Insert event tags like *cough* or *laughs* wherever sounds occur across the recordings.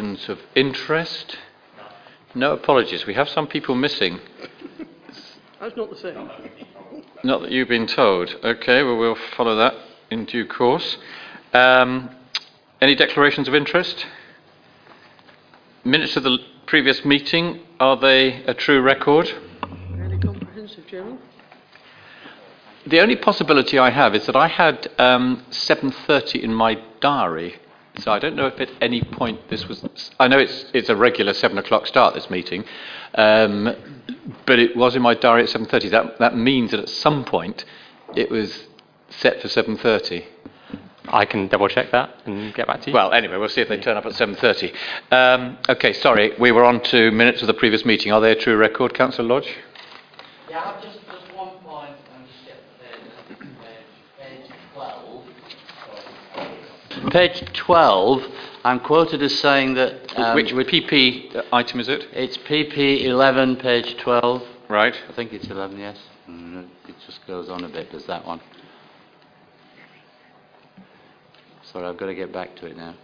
declarations of interest? No apologies. We have some people missing. That's not the same. Not that you've been told. Okay, well, we'll follow that in due course. Um, any declarations of interest? Minutes of the previous meeting, are they a true record? Really comprehensive, Chairman. The only possibility I have is that I had um, 7:30 in my diary, so I don't know if at any point this was. I know it's it's a regular seven o'clock start this meeting, um, but it was in my diary at 7:30. That that means that at some point it was set for 7:30. I can double check that and get back to you. Well, anyway, we'll see if they turn up at 7:30. Um, okay, sorry, we were on to minutes of the previous meeting. Are they a true record, Councillor Lodge? Yeah, I've just, just one point, I'm just getting page, page 12. Page 12, I'm quoted as saying that... um, Which PP item is it? It's PP 11, page 12. Right. I think it's 11, yes. Mm, It just goes on a bit, does that one? Sorry, I've got to get back to it now.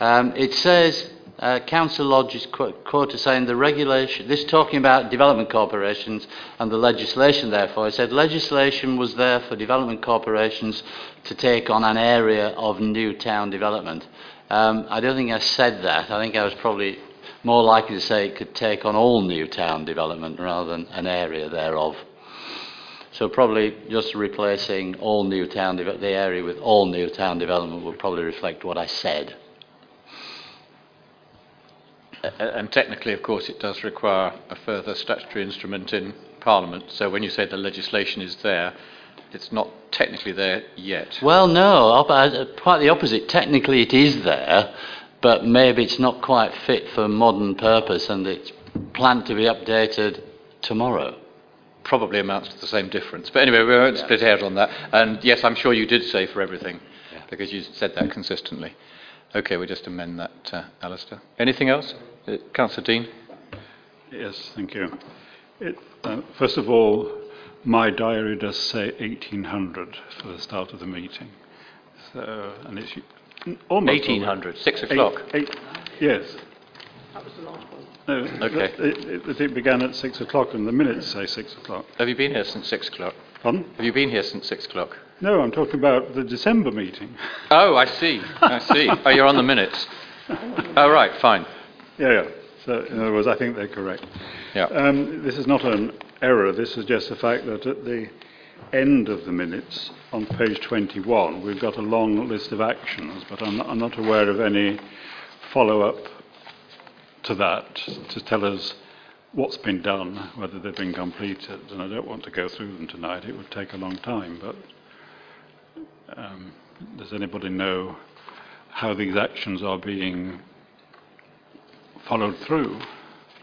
Um, it says, uh, Council Lodge is qu- quoted saying the regulation, this talking about development corporations and the legislation therefore, it said legislation was there for development corporations to take on an area of new town development. Um, I don't think I said that. I think I was probably more likely to say it could take on all new town development rather than an area thereof. So probably just replacing all new town, deve- the area with all new town development would probably reflect what I said. And technically, of course, it does require a further statutory instrument in Parliament. So when you say the legislation is there, it's not technically there yet. Well, no, uh, quite the opposite. Technically, it is there, but maybe it's not quite fit for modern purpose, and it's planned to be updated tomorrow. Probably amounts to the same difference. But anyway, we won't split hairs on that. And yes, I'm sure you did say for everything, because you said that consistently. Okay, we'll just amend that, uh, Alistair. Anything else? Uh, Councillor Dean? Yes, thank you. It, uh, first of all, my diary does say 1800 for the start of the meeting. So, and it's almost 1800, 6 o'clock. Eight, eight, yes. That was the last one. No, Okay. It, it, it began at six o'clock, and the minutes say six o'clock. Have you been here since 6 o'clock? Pardon? Have you been here since 6 o'clock? No, I'm talking about the December meeting. Oh, I see. I see. *laughs* Oh, you're on the minutes. *laughs* Oh, right, fine. Yeah, yeah. So, in other words, I think they're correct. Yeah. Um, this is not an error. This is just the fact that at the end of the minutes, on page 21, we've got a long list of actions, but I'm not, I'm not aware of any follow-up to that to tell us what's been done, whether they've been completed. And I don't want to go through them tonight. It would take a long time. But um, does anybody know how these actions are being followed through?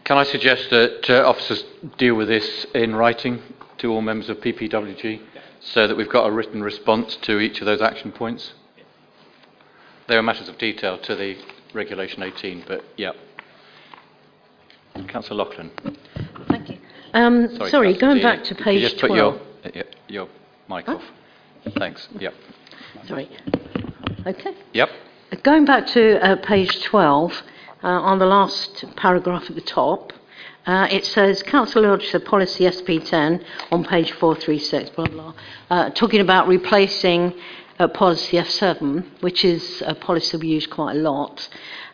Can I suggest that uh, officers deal with this in writing to all members of PPWG so that we've got a written response to each of those action points? They are matters of detail to the Regulation 18, but yeah. Councillor Loughlin. Thank you. Um, Sorry, sorry, going Dean. back to Could you page just put 12. your, uh, your mic Huh? off. Thanks. Yep. Sorry. Okay. Yep. Going back to uh, page 12, uh, on the last paragraph at the top, uh, it says Council Auditor Policy SP10 on page 436, blah, blah, uh, talking about replacing uh, policy F7, which is a policy we use quite a lot.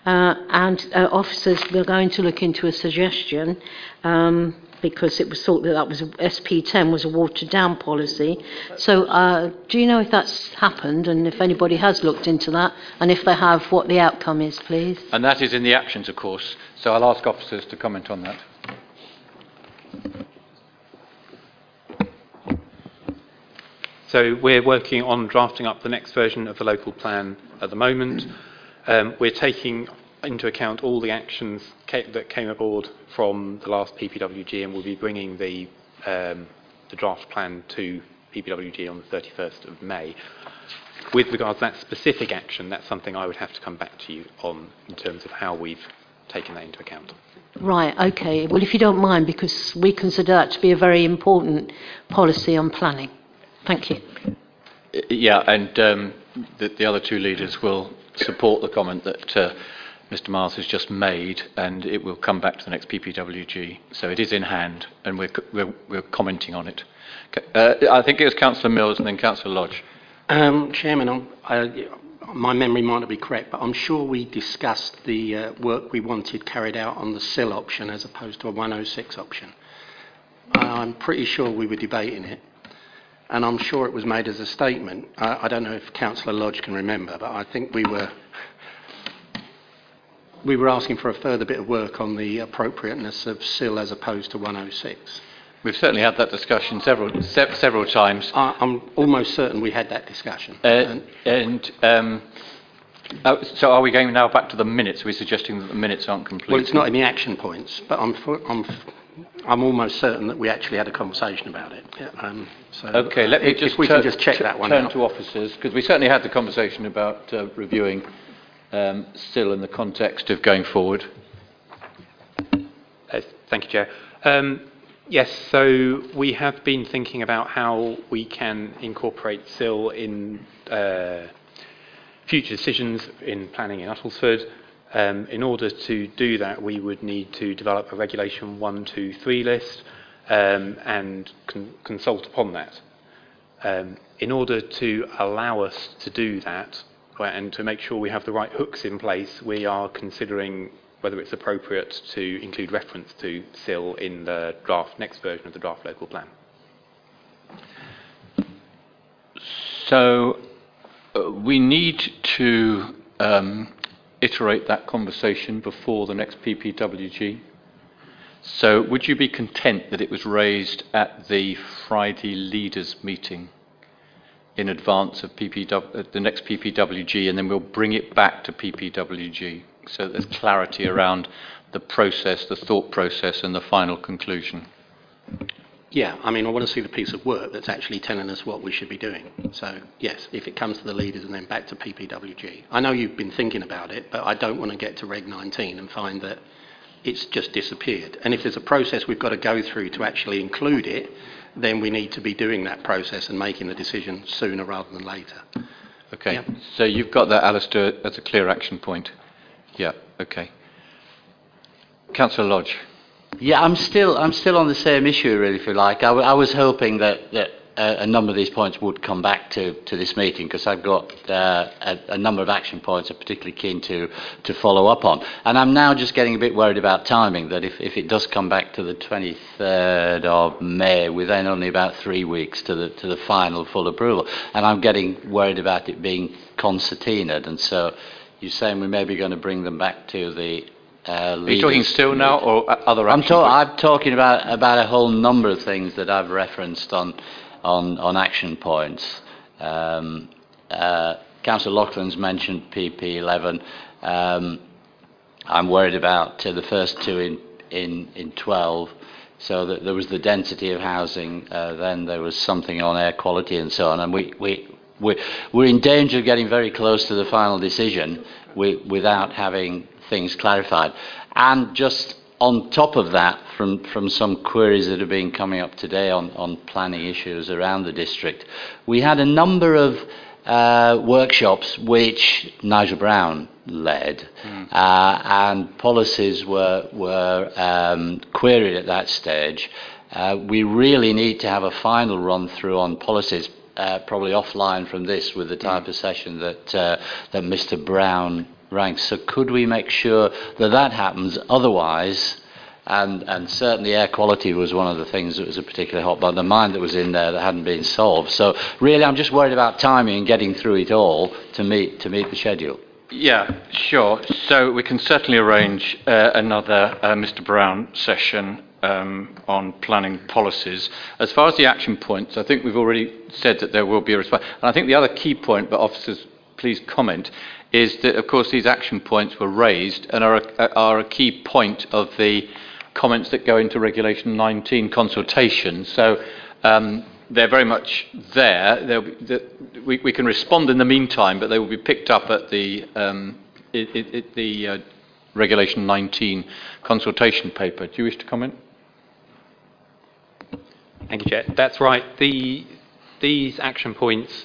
Uh, and uh, officers, they're going to look into a suggestion um, because it was thought that that was SP10 was a watered down policy. So, uh, do you know if that's happened and if anybody has looked into that, and if they have, what the outcome is, please? And that is in the actions, of course. So I'll ask officers to comment on that. So we're working on drafting up the next version of the local plan at the moment. Um, we're taking into account all the actions ca- that came aboard from the last PPWG and we'll be bringing the, um, the draft plan to PPWG on the 31st of May. With regards to that specific action, that's something I would have to come back to you on in terms of how we've taken that into account. Right, okay. Well, if you don't mind, because we consider that to be a very important policy on planning. Thank you. Yeah, and um, the, the other two leaders will support the comment that uh, Mr. Miles has just made, and it will come back to the next PPWG. So it is in hand, and we're, we're, we're commenting on it. Uh, I think it was Councillor Mills and then Councillor Lodge. Um, Chairman, I, my memory might not be correct, but I'm sure we discussed the uh, work we wanted carried out on the CIL option as opposed to a 106 option. I'm pretty sure we were debating it, and I'm sure it was made as a statement. I, I don't know if Councillor Lodge can remember, but I think we were we were asking for a further bit of work on the appropriateness of CIL as opposed to 106. We've certainly had that discussion several, se- several times. I, I'm almost certain we had that discussion. Uh, And- and um, oh, so are we going now back to the minutes? Are we suggesting that the minutes aren't complete? Well, it's not in the action points, but I'm, I'm, I'm almost certain that we actually had a conversation about it. Yeah, um, so Okay, let me if- just if we tur- can just check tu- that one turn out. to officers, because we certainly had the conversation about uh, reviewing um, still in the context of going forward. Uh, Thank you, Chair. Um, Yes, so we have been thinking about how we can incorporate CIL in uh, future decisions in planning in Uttlesford. Um, In order to do that, we would need to develop a Regulation 123 list um, and con- consult upon that. Um, In order to allow us to do that, and to make sure we have the right hooks in place, we are considering whether it's appropriate to include reference to CIL in the draft, next version of the draft local plan. So uh, we need to um, iterate that conversation before the next PPWG. So would you be content that it was raised at the Friday leaders meeting in advance of PPW, uh, the next PPWG, and then we'll bring it back to PPWG so there's clarity around the process, the thought process, and the final conclusion? Yeah, I mean, I want to see the piece of work that's actually telling us what we should be doing. So, yes, if it comes to the leaders and then back to PPWG. I know you've been thinking about it, but I don't want to get to Reg 19 and find that it's just disappeared. And if there's a process we've got to go through to actually include it, then we need to be doing that process and making the decision sooner rather than later. Okay, Yeah. so you've got that, Alistair, as a clear action point. Yeah, okay. Councillor Lodge. Yeah, I'm still I'm still on the same issue, really, if you like. I, w- I was hoping that, that a number of these points would come back to, to this meeting because I've got uh, a, a number of action points I'm particularly keen to, to follow up on. And I'm now just getting a bit worried about timing, that if, if it does come back to the 23rd of May, we're then only about three weeks to the, to the final full approval. And I'm getting worried about it being concertinaed. And so you're saying we may be going to bring them back to the uh, Are you talking still now or uh, other I'm, ta- I'm talking about, about a whole number of things that I've referenced on, on, on action points. Um, uh, Councillor Loughlin's mentioned PP11. Um, I'm worried about uh, the first two in, in, in 12. So that there was the density of housing, uh, then there was something on air quality and so on. And we, we, we, we're in danger of getting very close to the final decision wi- without having things clarified. And just on top of that, from, from some queries that have been coming up today on, on planning issues around the district, we had a number of uh, workshops which Nigel Brown led, uh, and policies were, were um, queried at that stage. Uh, we really need to have a final run through on policies, uh, probably offline from this, with the type of session that uh, that Mr. Brown ranks. So could we make sure that that happens? Otherwise, and, and certainly air quality was one of the things that was a particularly hot button the mine that was in there that hadn't been solved. So really, I'm just worried about timing and getting through it all to meet to meet the schedule. Yeah, sure. So we can certainly arrange uh, another uh, Mr. Brown session um, on planning policies. As far as the action points, I think we've already said that there will be a response. And I think the other key point, but officers, please comment, is that, of course, these action points were raised and are a, are a key point of the comments that go into Regulation 19 consultation. So um, they're very much there. Be, the, we, we can respond in the meantime, but they will be picked up at the, um, it, it, the uh, Regulation 19 consultation paper. Do you wish to comment? Thank you, Chair. That's right. The, these action points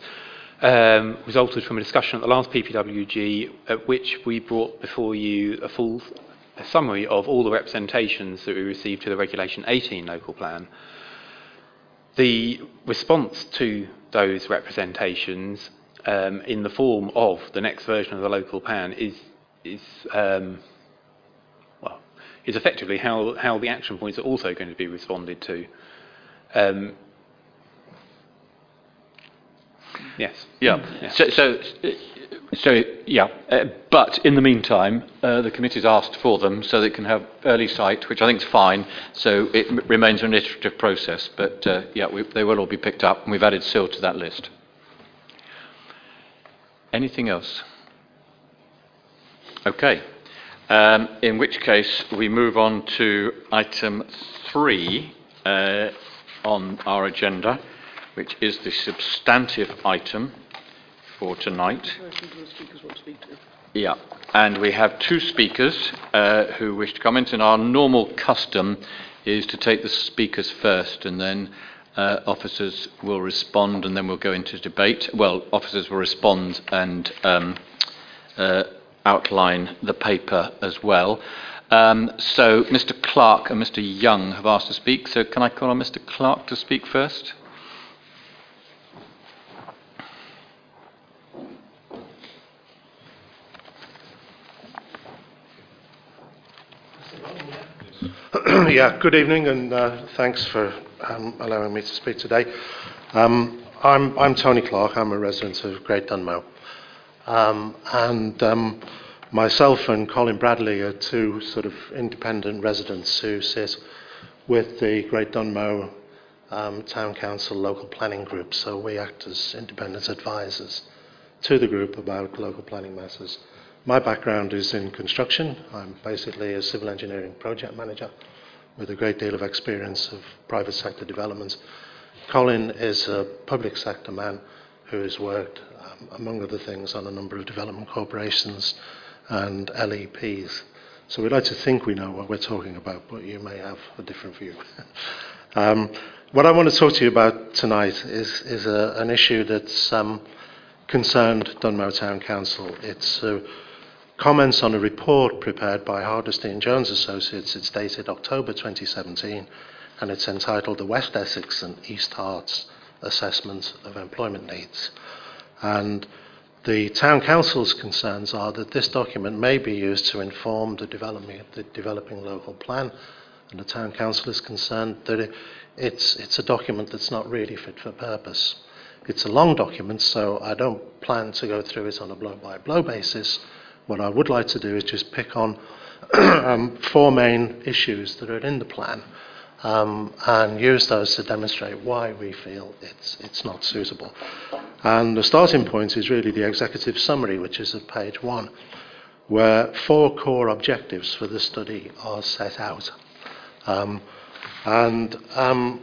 um, resulted from a discussion at the last PPWG, at which we brought before you a full a summary of all the representations that we received to the Regulation 18 local plan. The response to those representations um, in the form of the next version of the local plan is, is um, is effectively how, how the action points are also going to be responded to. Um, yes. Yeah. Yeah. So, so, so yeah. Uh, but in the meantime, uh, the committee's asked for them so they can have early sight, which I think is fine. So it m- remains an iterative process. But uh, yeah, we, they will all be picked up, and we've added CIL to that list. Anything else? Okay. Um, in which case, we move on to item three uh, on our agenda, which is the substantive item for tonight. Listen to the speakers want to speak to. Yeah, and we have two speakers uh, who wish to comment, and our normal custom is to take the speakers first, and then uh, officers will respond, and then we'll go into debate. Well, officers will respond and um, uh, outline the paper as well. Um, so, Mr. Clark and Mr. Young have asked to speak. So, can I call on Mr. Clark to speak first? *clears throat* yeah, good evening, and uh, thanks for um, allowing me to speak today. Um, I'm, I'm Tony Clark. I'm a resident of Great Dunmow, um, and um, myself and Colin Bradley are two sort of independent residents who sit with the Great Dunmow um, Town Council local planning group. So we act as independent advisors to the group about local planning matters. My background is in construction. I'm basically a civil engineering project manager with a great deal of experience of private sector developments. Colin is a public sector man who has worked, um, among other things, on a number of development corporations and LEPs. So we'd like to think we know what we're talking about, but you may have a different view. *laughs* um, what I want to talk to you about tonight is, is a, an issue that's um, concerned Dunmow Town Council. It's uh, comments on a report prepared by Hardisty and Jones Associates. It's dated October 2017 and it's entitled The West Essex and East Herts Assessment of Employment Needs. And the Town Council's concerns are that this document may be used to inform the, the developing local plan, and the Town Council is concerned that it, it's, it's a document that's not really fit for purpose. It's a long document, so I don't plan to go through it on a blow by blow basis. What I would like to do is just pick on *clears throat* um, four main issues that are in the plan um, and use those to demonstrate why we feel it's, it's not suitable. And the starting point is really the executive summary, which is at page one, where four core objectives for the study are set out. Um, and um,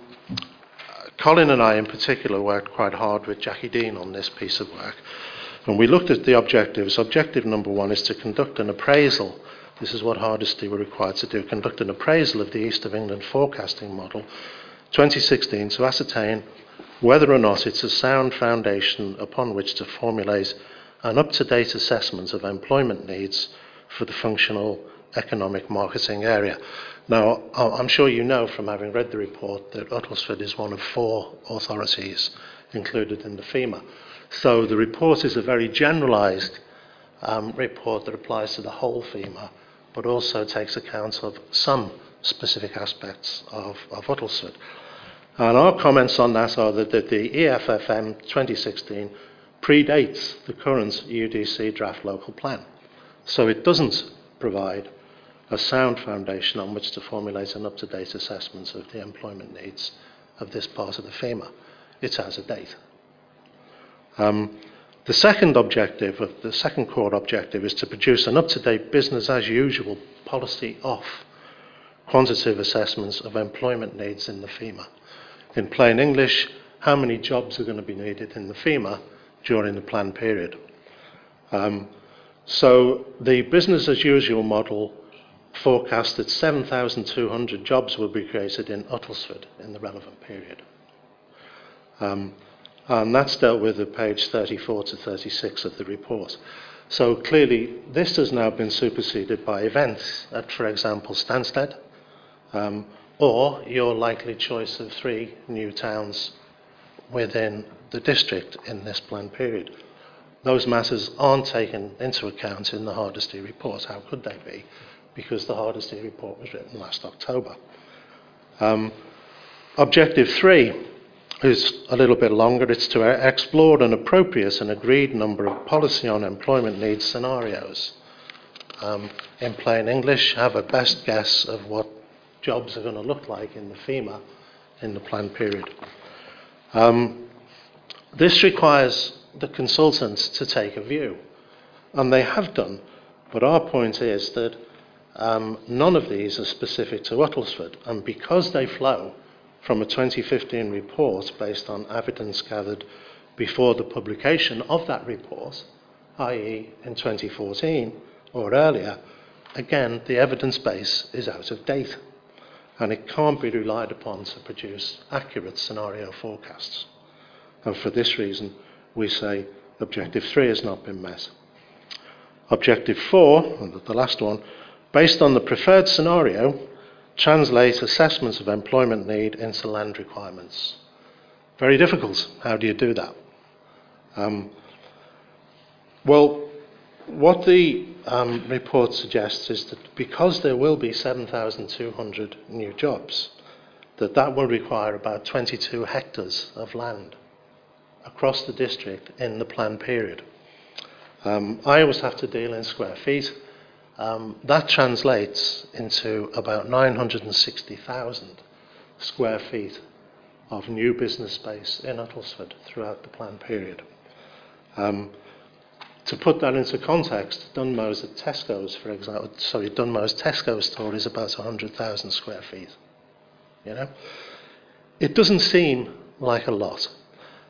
Colin and I, in particular, worked quite hard with Jackie Dean on this piece of work. And we looked at the objectives. Objective number one is to conduct an appraisal. This is what Hardisty were required to do conduct an appraisal of the East of England forecasting model 2016 to ascertain whether or not it's a sound foundation upon which to formulate an up to date assessment of employment needs for the functional economic marketing area. Now, I'm sure you know from having read the report that Uttlesford is one of four authorities included in the FEMA. So the report is a very generalised um, report that applies to the whole FEMA, but also takes account of some specific aspects of, of Uttlesford. And our comments on that are that, that the EEFM 2016 predates the current UDC draft local plan. So it doesn't provide a sound foundation on which to formulate an up to date assessment of the employment needs of this part of the FEMA. It has a date. Um, the second objective, of the second core objective, is to produce an up to date business as usual policy off quantitative assessments of employment needs in the FEMA. In plain English, how many jobs are going to be needed in the FEMA during the planned period. Um, so the business as usual model forecast that 7,200 jobs will be created in Uttlesford in the relevant period. Um, And that's dealt with at page 34 to 36 of the report. So clearly, this has now been superseded by events at, for example, Stansted, um, or your likely choice of three new towns within the district in this planned period. Those matters aren't taken into account in the Hardisty report. How could they be? Because the Hardisty report was written last October. Um, objective three is a little bit longer. It's to explore an appropriate and agreed number of policy on employment needs scenarios. Um, in plain English, have a best guess of what jobs are going to look like in the FEMA in the planned period. Um, this requires the consultants to take a view, and they have done. But our point is that um, none of these are specific to Uttlesford, and because they flow from a 2015 report based on evidence gathered before the publication of that report, i.e., in 2014 or earlier, again, the evidence base is out of date and it can't be relied upon to produce accurate scenario forecasts. And for this reason, we say objective three has not been met. Objective four, the last one, based on the preferred scenario, translate assessments of employment need into land requirements. Very difficult. How do you do that? Um, well, what the um, report suggests is that because there will be 7,200 new jobs, that that will require about 22 hectares of land across the district in the planned period. Um, I always have to deal in square feet. Um, that translates into about 960,000 square feet of new business space in Uttlesford throughout the planned period. Um, to put that into context, Dunmow's at Tesco's, for example, sorry, Dunmow's Tesco store is about 100,000 square feet. You know, it doesn't seem like a lot,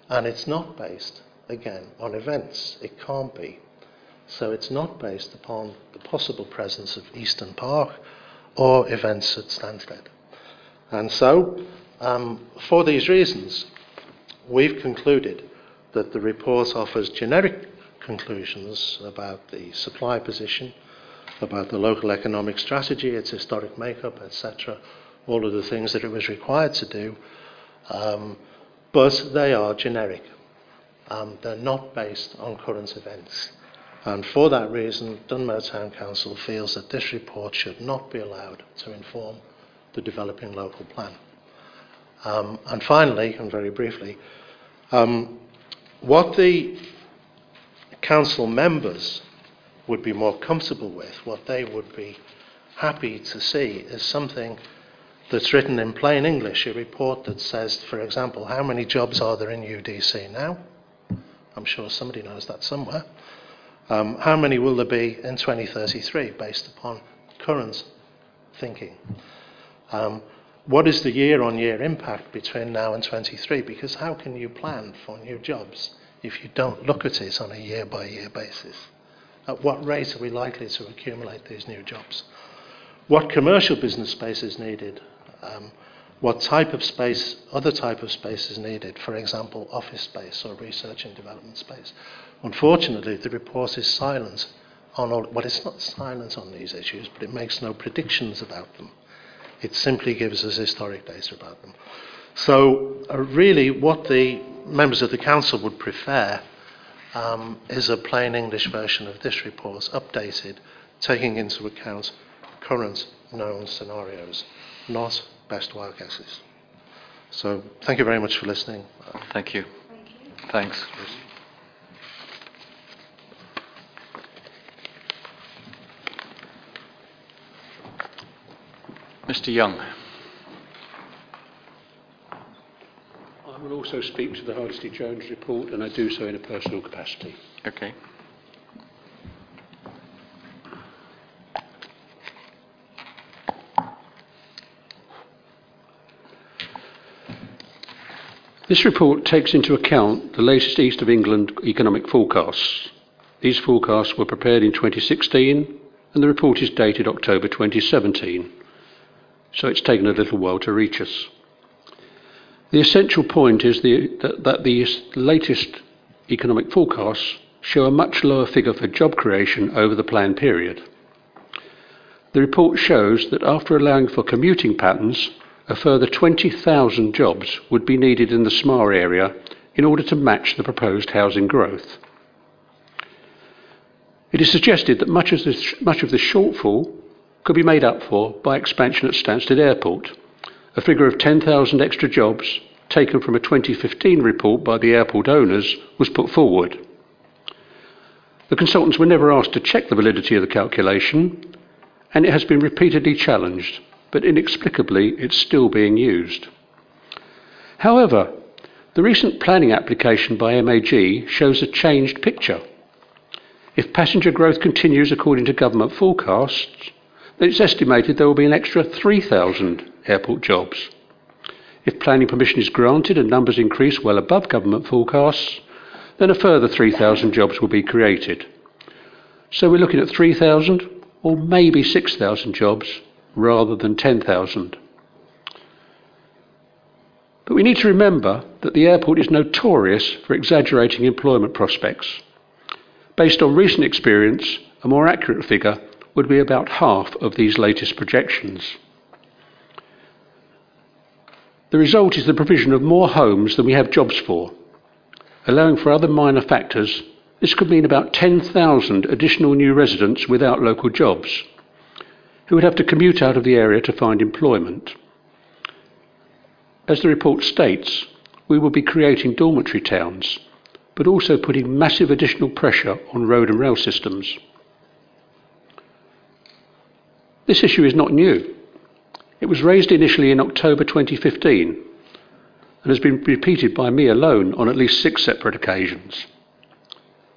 and it's not based again on events. It can't be. So it's not based upon the possible presence of Easton Park or events at Stansted. And so, um, for these reasons, we've concluded that the report offers generic conclusions about the supply position, about the local economic strategy, its historic makeup, etc., all of the things that it was required to do, um, but they are generic. Um, they're not based on current events. And for that reason, Dunmow Town Council feels that this report should not be allowed to inform the developing local plan. Um, and finally, and very briefly, um, what the council members would be more comfortable with, what they would be happy to see, is something that's written in plain English, a report that says, for example, how many jobs are there in UDC now? I'm sure somebody knows that somewhere. Um, how many will there be in 2033 based upon current thinking? Um, what is the year on year impact between now and 23? Because how can you plan for new jobs if you don't look at it on a year by year basis? At what rate are we likely to accumulate these new jobs? What commercial business space is needed? Um, what type of space, other type of space is needed? For example, office space or research and development space. Unfortunately, the report is silent on all, well, it's not silent on these issues, but it makes no predictions about them. It simply gives us historic data about them. So, uh, really, what the members of the council would prefer um, is a plain English version of this report, updated, taking into account current known scenarios, not best wild guesses. So, thank you very much for listening. Thank you. Thanks. Mr. Young. I will also speak to the Hardisty Jones report, and I do so in a personal capacity. Okay. This report takes into account the latest East of England economic forecasts. These forecasts were prepared in 2016, and the report is dated October 2017 so it's taken a little while to reach us. The essential point is the, that, that the latest economic forecasts show a much lower figure for job creation over the planned period. The report shows that after allowing for commuting patterns, a further 20,000 jobs would be needed in the SMAR area in order to match the proposed housing growth. It is suggested that much of, this, much of the shortfall could be made up for by expansion at Stansted Airport. A figure of 10,000 extra jobs taken from a 2015 report by the airport owners was put forward. The consultants were never asked to check the validity of the calculation, and it has been repeatedly challenged, but inexplicably it's still being used. However, the recent planning application by MAG shows a changed picture. If passenger growth continues according to government forecasts, it's estimated there will be an extra 3,000 airport jobs. If planning permission is granted and numbers increase well above government forecasts, then a further 3,000 jobs will be created. So we're looking at 3,000 or maybe 6,000 jobs rather than 10,000. But we need to remember that the airport is notorious for exaggerating employment prospects. Based on recent experience, a more accurate figure would be about half of these latest projections. The result is the provision of more homes than we have jobs for. Allowing for other minor factors, this could mean about 10,000 additional new residents without local jobs, who would have to commute out of the area to find employment. As the report states, we will be creating dormitory towns but also putting massive additional pressure on road and rail systems. This issue is not new. It was raised initially in October 2015 and has been repeated by me alone on at least six separate occasions.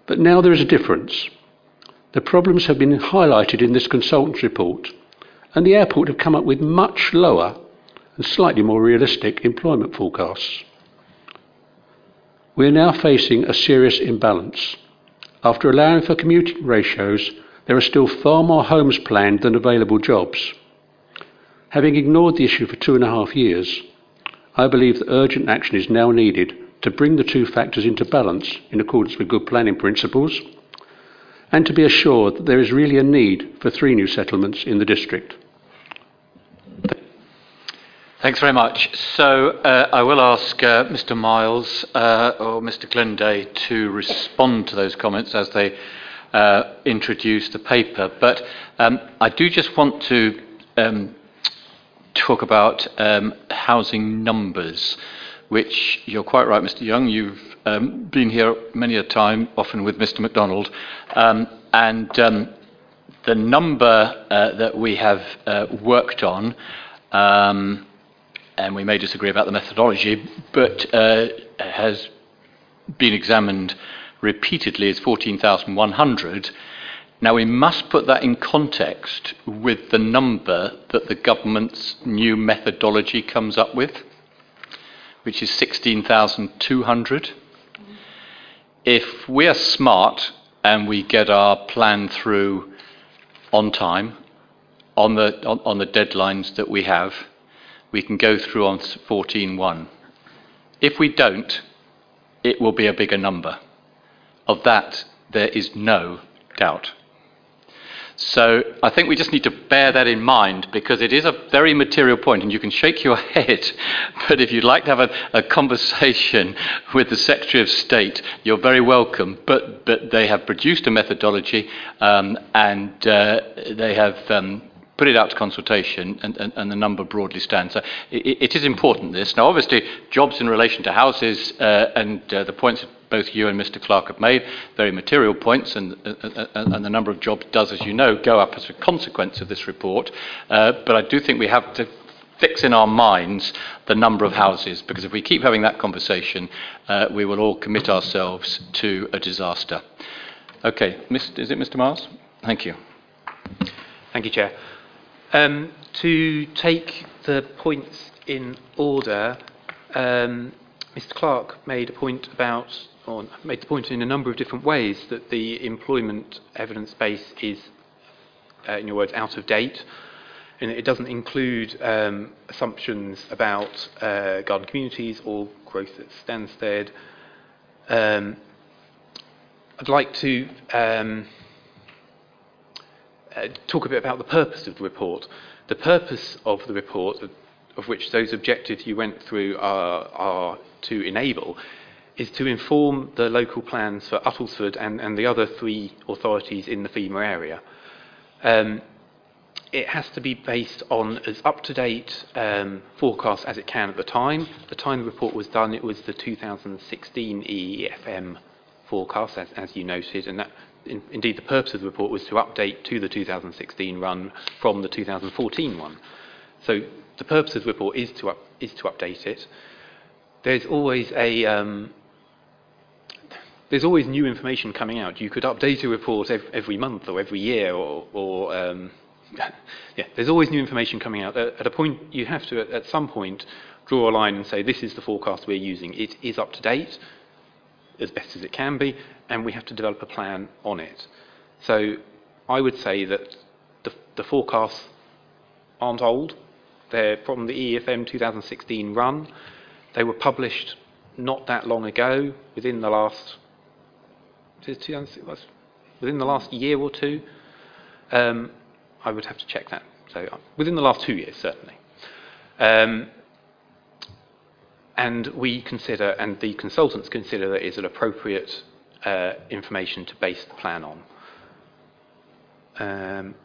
But now there is a difference. The problems have been highlighted in this consultant's report, and the airport have come up with much lower and slightly more realistic employment forecasts. We are now facing a serious imbalance. After allowing for commuting ratios, there are still far more homes planned than available jobs. Having ignored the issue for two and a half years, I believe that urgent action is now needed to bring the two factors into balance in accordance with good planning principles and to be assured that there is really a need for three new settlements in the district. Thanks very much. So uh, I will ask uh, Mr. Miles uh, or Mr. Glenday to respond to those comments as they uh, introduce the paper. But um, I do just want to um, talk about um, housing numbers, which you're quite right, Mr. Young. You've um, been here many a time, often with Mr. MacDonald, um, and um, the number uh, that we have uh, worked on. And we may disagree about the methodology, but uh, has been examined repeatedly is 14,100. Now, we must put that in context with the number that the government's new methodology comes up with, which is 16,200. If we are smart and we get our plan through on time, on the, on, on the deadlines that we have, we can go through on 14.1. If we don't, it will be a bigger number. Of that, there is no doubt. So I think we just need to bear that in mind because it is a very material point, and you can shake your *laughs* head, but if you'd like to have a, a conversation *laughs* with the Secretary of State, you're very welcome. But, but they have produced a methodology um, and uh, they have um, put it out to consultation, and, and, and the number broadly stands. So it, it is important, this. Now, obviously, jobs in relation to houses uh, and uh, the points both you and Mr Clark have made, very material points, and, uh, and the number of jobs does, as you know, go up as a consequence of this report. Uh, but I do think we have to fix in our minds the number of houses, because if we keep having that conversation, uh, we will all commit ourselves to a disaster. Okay, is it Mr Miles? Thank you. Thank you, Chair. Um, to take the points in order, um, Mr. Clark made a point about, or made the point in a number of different ways, that the employment evidence base is, uh, in your words, out of date. and it doesn't include um, assumptions about uh, garden communities or growth at Stansted. Um, I'd like to um, uh, talk a bit about the purpose of the report. The purpose of the report, of, which those objectives you went through are, are to enable, is to inform the local plans for Uttlesford and, and the other three authorities in the FEMA area. Um, it has to be based on as up-to-date um, forecasts as it can at the time. The time the report was done, it was the 2016 EEFM forecast, as, as you noted, and that, in, indeed the purpose of the report was to update to the 2016 run from the 2014 one. So the purpose of the report is to, up, is to update it. There's always a um, there's always new information coming out. You could update a report every, every month or every year, or, or um, *laughs* yeah, there's always new information coming out. At, at a point, you have to, at, at, some point, draw a line and say, this is the forecast we're using. It is up to date, as best as it can be, and we have to develop a plan on it. So I would say that the, the forecasts aren't old. They're from the EFM 2016 run. They were published not that long ago, within the last within the last year or two. Um, I would have to check that. So uh, within the last two years, certainly. Um, and we consider, and the consultants consider that is an appropriate uh, information to base the plan on. Um,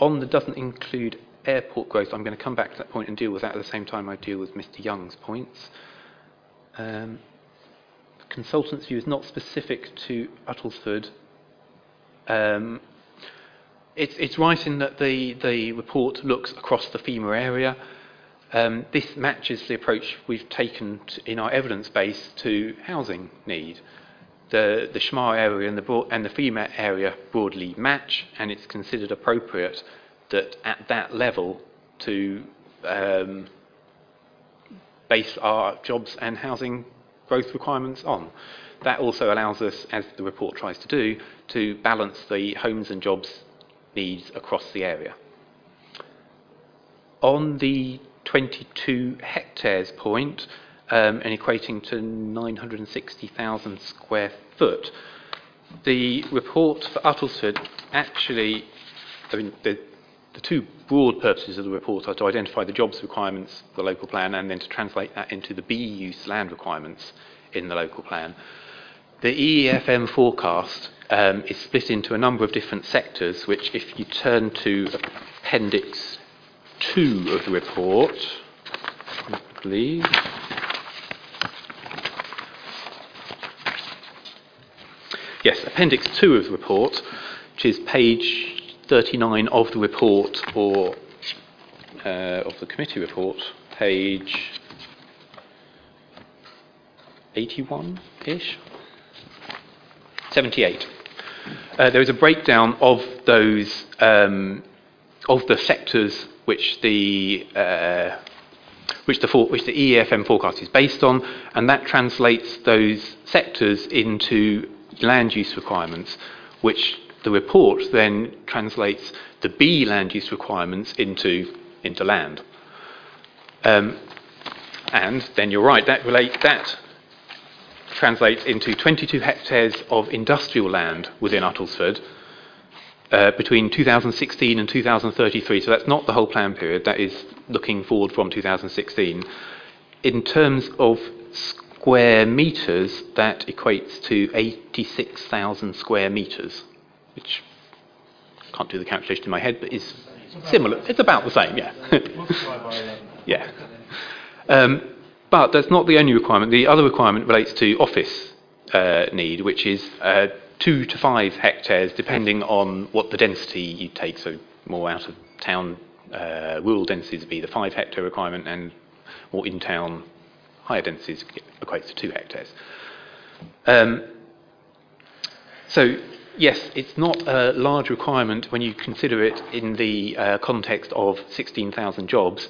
on the doesn't include airport growth, I'm going to come back to that point and deal with that at the same time I deal with Mr. Young's points. Um, consultant's view is not specific to Uttlesford. Um, it's, it's right in that the, the report looks across the FEMA area. Um, this matches the approach we've taken to, in our evidence base to housing need. The, the area and the, broad, and the FEMA area broadly match, and it's considered appropriate that at that level to um, base our jobs and housing growth requirements on. That also allows us, as the report tries to do, to balance the homes and jobs needs across the area. On the 22 hectares point, um, and equating to 960,000 square foot, the report for Uttlesford actually, I mean, the, the two broad purposes of the report are to identify the jobs requirements of the local plan and then to translate that into the B use land requirements in the local plan. The EEFM forecast um, is split into a number of different sectors, which, if you turn to Appendix 2 of the report, believe. Yes, Appendix 2 of the report, which is page 39 of the report, or uh, of the committee report, page 81 ish. 78. Uh, there is a breakdown of those um, of the sectors which the uh, which the for, which the EEFM forecast is based on, and that translates those sectors into land use requirements, which the report then translates the B land use requirements into into land. Um, and then you're right, that relate that translates into 22 hectares of industrial land within Uttlesford uh, between 2016 and 2033. So that's not the whole plan period, that is looking forward from 2016. In terms of square metres, that equates to 86,000 square metres, which I can't do the calculation in my head, but is similar. It's about the same, yeah. *laughs* yeah. Um, but that's not the only requirement. The other requirement relates to office uh, need, which is uh, two to five hectares, depending on what the density you take. So more out of town uh, rural densities would be the five hectare requirement, and more in town higher densities equates to two hectares. Um, so yes, it's not a large requirement when you consider it in the uh, context of 16,000 jobs,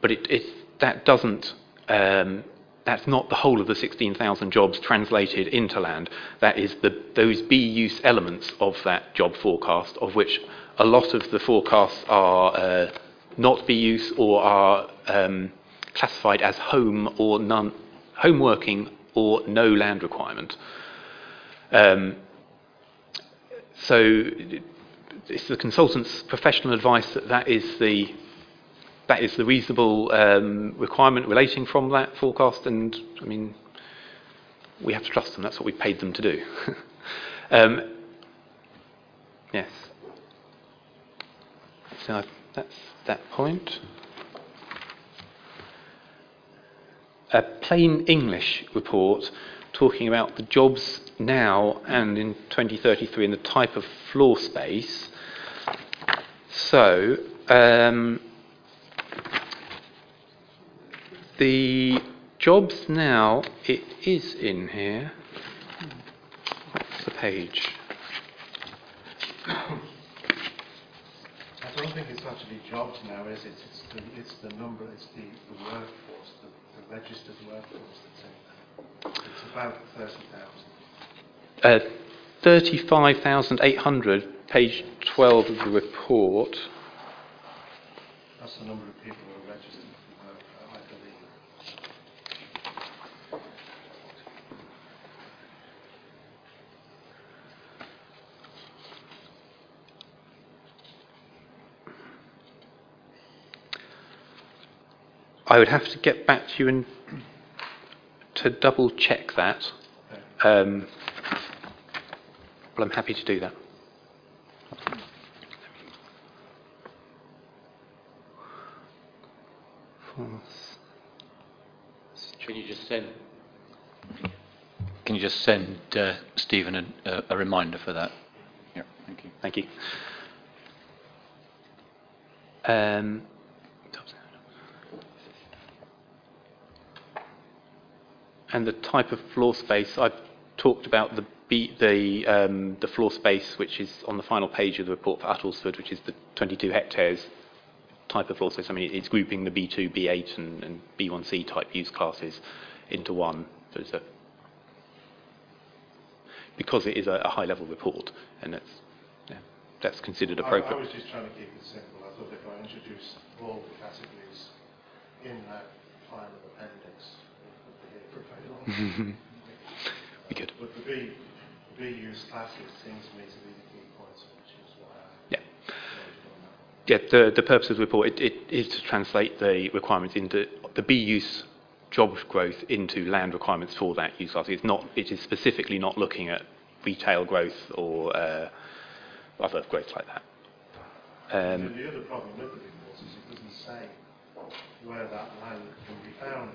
but it, it, that doesn't um, that's not the whole of the 16,000 jobs translated into land. That is the, those B use elements of that job forecast, of which a lot of the forecasts are uh, not BUs or are um, classified as home or none, home working or no land requirement. Um, so it's the consultant's professional advice that that is the that is the reasonable um, requirement relating from that forecast, and I mean we have to trust them. That's what we paid them to do. *laughs* um, yes. So that's that point. A plain English report talking about the jobs now and in 2033 and the type of floor space. So, um, the jobs now, it is in here. What's the page? I don't think it's actually jobs now, is it? It's the, it's the number, it's the, the workforce, the, the registered workforce that's in there. It's about 30,000. Uh, 35,800, page 12 of the report. That's the number of people who are registered for I believe. I would have to get back to you and to double check that. Um, but I'm happy to do that. Can you just send? Can you just send uh, Stephen a, a, a reminder for that? Yeah, thank you. Thank you. Um, and the type of floor space, I've talked about the B, the, um, the floor space which is on the final page of the report for Uttlesford, which is the 22 hectares type of floor space. I mean, it's grouping the B2, B8 and, and B1C type use classes into one. So it's a, because it is a, a high level report and that's, yeah, that's considered I, I was just trying to keep it simple. I thought if I introduced all the categories in that final appendix, it would be here for very long. Be good. But the B, the B seems to me to be the key points, which is why I Yeah. raised on that. Yeah, the, the purpose of the report it, it is to translate the requirements into the B use job growth into land requirements for that use class. It's not, it is specifically not looking at retail growth or uh, other growth like that. Um, the other problem with the report is it doesn't say where that land can be found.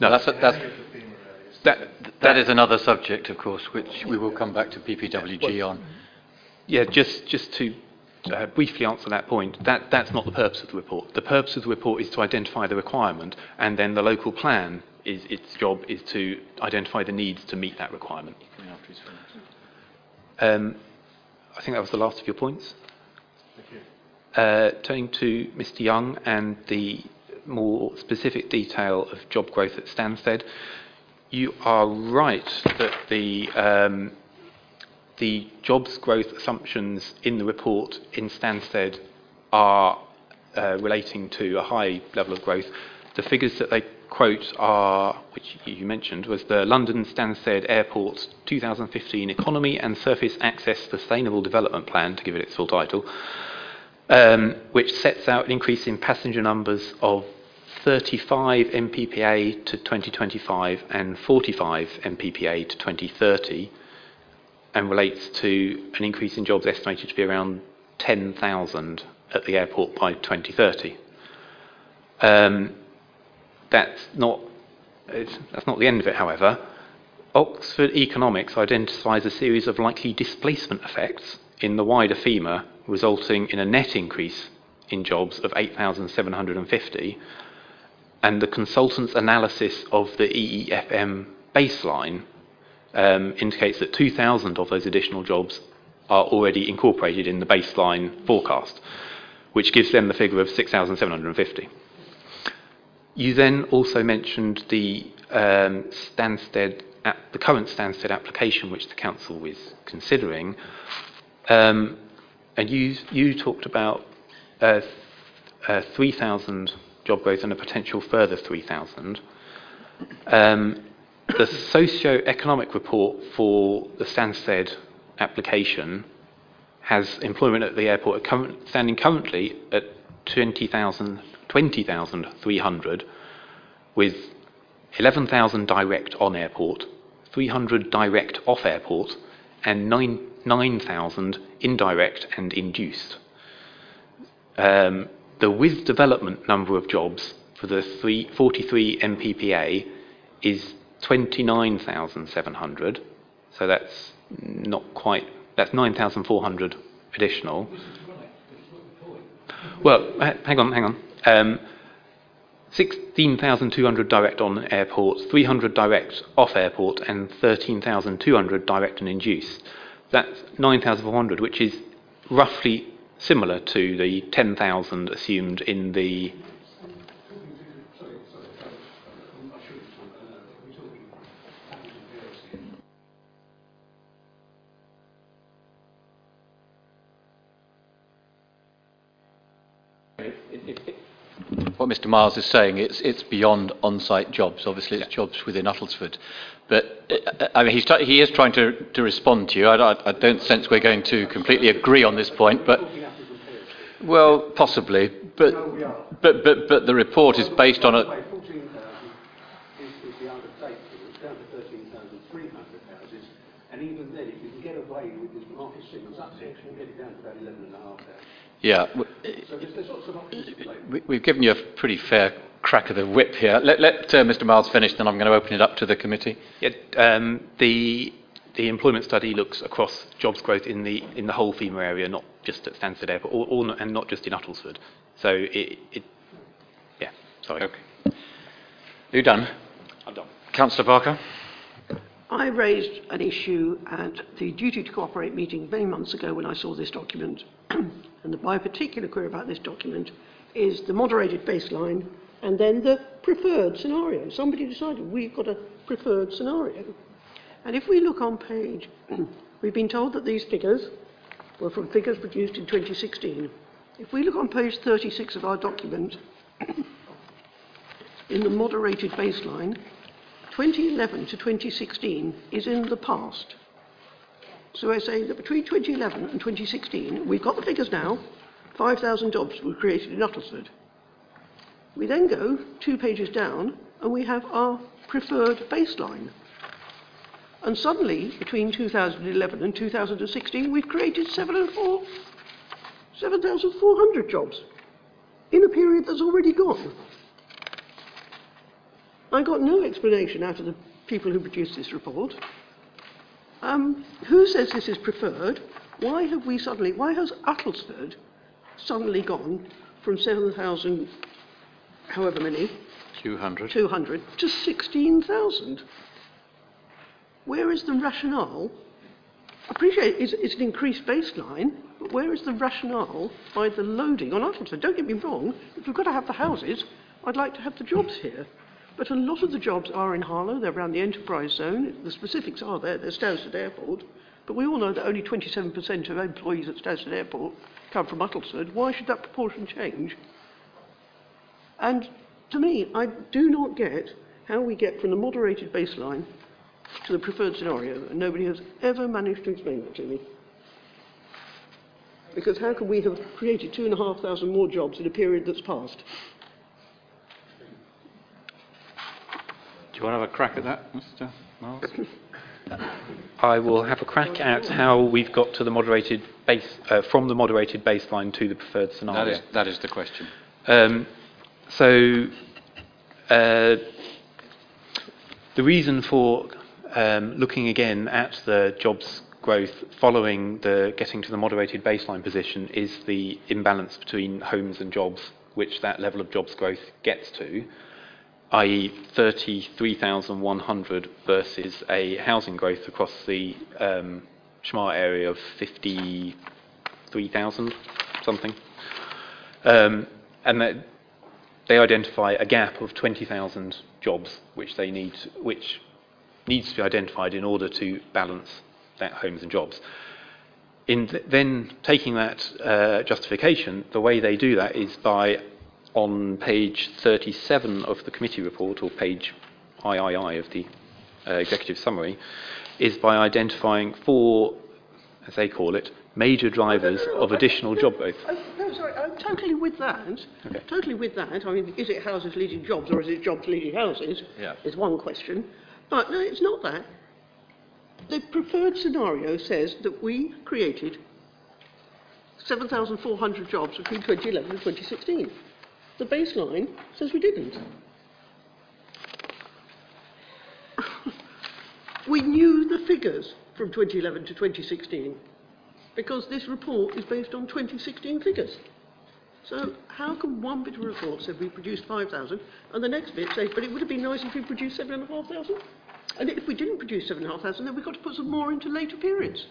No, that's, in that's, any of the FEMA areas. that, that is another subject, of course, which we will come back to PPWG on. Yeah, just, just to uh, briefly answer that point, that, that's not the purpose of the report. The purpose of the report is to identify the requirement, and then the local plan, is, its job is to identify the needs to meet that requirement. Um, I think that was the last of your points. Thank you. Uh, turning to Mr Young and the more specific detail of job growth at Stansted, you are right that the, um, the jobs growth assumptions in the report in Stansted are uh, relating to a high level of growth. The figures that they quote are, which you mentioned, was the London Stansted Airport 2015 Economy and Surface Access Sustainable Development Plan, to give it its full title, um, which sets out an increase in passenger numbers of 35 MPPA to 2025 and 45 MPPA to 2030, and relates to an increase in jobs estimated to be around 10,000 at the airport by 2030. Um, that's not that's not the end of it, however. Oxford Economics identifies a series of likely displacement effects in the wider FEMA, resulting in a net increase in jobs of 8,750, and the consultant's analysis of the EEFM baseline um, indicates that 2,000 of those additional jobs are already incorporated in the baseline forecast, which gives them the figure of 6,750. You then also mentioned the um, Stansted, the current Stansted application, which the council is considering. Um, and you, you talked about uh, uh, 3,000 job growth and a potential further 3,000. Um, the socio-economic report for the Stansted application has employment at the airport current, standing currently at 20,000 20,300 with 11,000 direct on airport, 300 direct off airport, and 9 9,000 indirect and induced. Um, the with development number of jobs for the three, 43 MPPA is 29,700. So that's not quite, that's 9,400 additional. Well, hang on, hang on. Um, 16,200 direct on airport, 300 direct off airport, and 13,200 direct and induced. That's 9,400, which is roughly similar to the 10,000 assumed in the. What Mr Miles is saying, it's, it's beyond on-site jobs. Obviously, it's jobs within Uttlesford. But uh, I mean, he's try- he is trying to, to respond to you. I, don't- I don't sense we're going to completely agree on this point, but well, possibly. But but but but the report is based on a. 14,000 is, is the undertaking. It's down to 13,300 houses. And even then, if you can get away with this market signals upset, we'll get it down to about 11,500. Yeah, w- So there's, there's lots of options to play. we, we've given you a pretty fair crack of the whip here. Let, let uh, Mr Miles finish, then I'm going to open it up to the committee. Yeah, um, the the employment study looks across jobs growth in the in the whole FEMA area, not just at Stansted Airport, or, or, not- and not just in Uttlesford. So it, it yeah, sorry. Okay. You done? I'm done. Councillor Barker? I raised an issue at the duty to cooperate meeting many months ago when I saw this document. *clears throat* and my particular query about this document is the moderated baseline and then the preferred scenario. Somebody decided we've got a preferred scenario. And if we look on page, *clears throat* we've been told that these figures were from figures produced in 2016. If we look on page 36 of our document, *clears throat* in the moderated baseline, 2011 to 2016 is in the past. So I say that between 2011 and 2016, we've got the figures now, 5,000 jobs were created in Uttlesford. We then go two pages down and we have our preferred baseline. And suddenly, between 2011 and 2016, we've created 7 and 4 7,400 jobs in a period that's already gone. I got no explanation out of the people who produced this report. Um, who says this is preferred? Why have we suddenly, why has Uttlesford suddenly gone from 7,000, however many, 200. 200 to 16,000? Where is the rationale? I appreciate it's, it's an increased baseline, but where is the rationale by the loading on Uttlesford? Don't get me wrong, if we've got to have the houses, I'd like to have the jobs here. But a lot of the jobs are in Harlow, they're around the enterprise zone. The specifics are there, they're Stansted Airport. But we all know that only 27% of employees at Stansted Airport come from Uttlesford. Why should that proportion change? And to me, I do not get how we get from the moderated baseline to the preferred scenario, and nobody has ever managed to explain that to me. Because how can we have created two and a half thousand more jobs in a period that's passed? You want to have a crack at that, Mr Miles? *laughs* I will have a crack at how we've got to the moderated base uh, from the moderated baseline to the preferred scenario. That is, that is the question. Um, so, uh, the reason for um, looking again at the jobs growth following the getting to the moderated baseline position is the imbalance between homes and jobs, which that level of jobs growth gets to, i.e., 33,100 versus a housing growth across the um, area of 53,000 something. Um, and that they identify a gap of 20,000 jobs which they need, which needs to be identified in order to balance that homes and jobs. in th- then taking that uh, justification, the way they do that is by on page 37 of the committee report, or page III of the uh, executive summary, is by identifying four, as they call it, major drivers of additional job growth. I, no, sorry, I'm totally with that. Okay. Totally with that. I mean, is it houses leading jobs or is it jobs leading houses? Yeah. Is one question. But no, it's not that. The preferred scenario says that we created 7,400 jobs between 2011 and 2016. The baseline says we didn't. we knew the figures from 2011 to 2016 because this report is based on 2016 figures. So how can one bit of report say we produced 5,000 and the next bit say, but it would have been nice if we produced 7,500? And if we didn't produce 7,500, then we've got to put some more into later periods.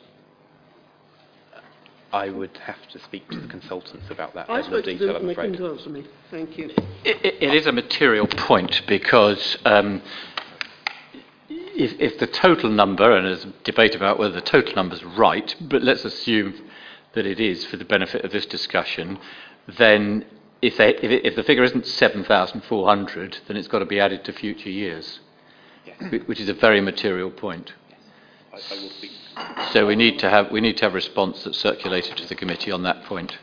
I would have to speak to the consultants about that I level of detail, I'm and they afraid. answer me. Thank you. It, it, it is a material point because um, if, if the total number, and there's a debate about whether the total number is right, but let's assume that it is for the benefit of this discussion, then if, they, if, it, if the figure isn't 7,400, then it's got to be added to future years, whi- which is a very material point. I, I will speak. So we need to have we need to have a response that's circulated to the committee on that point.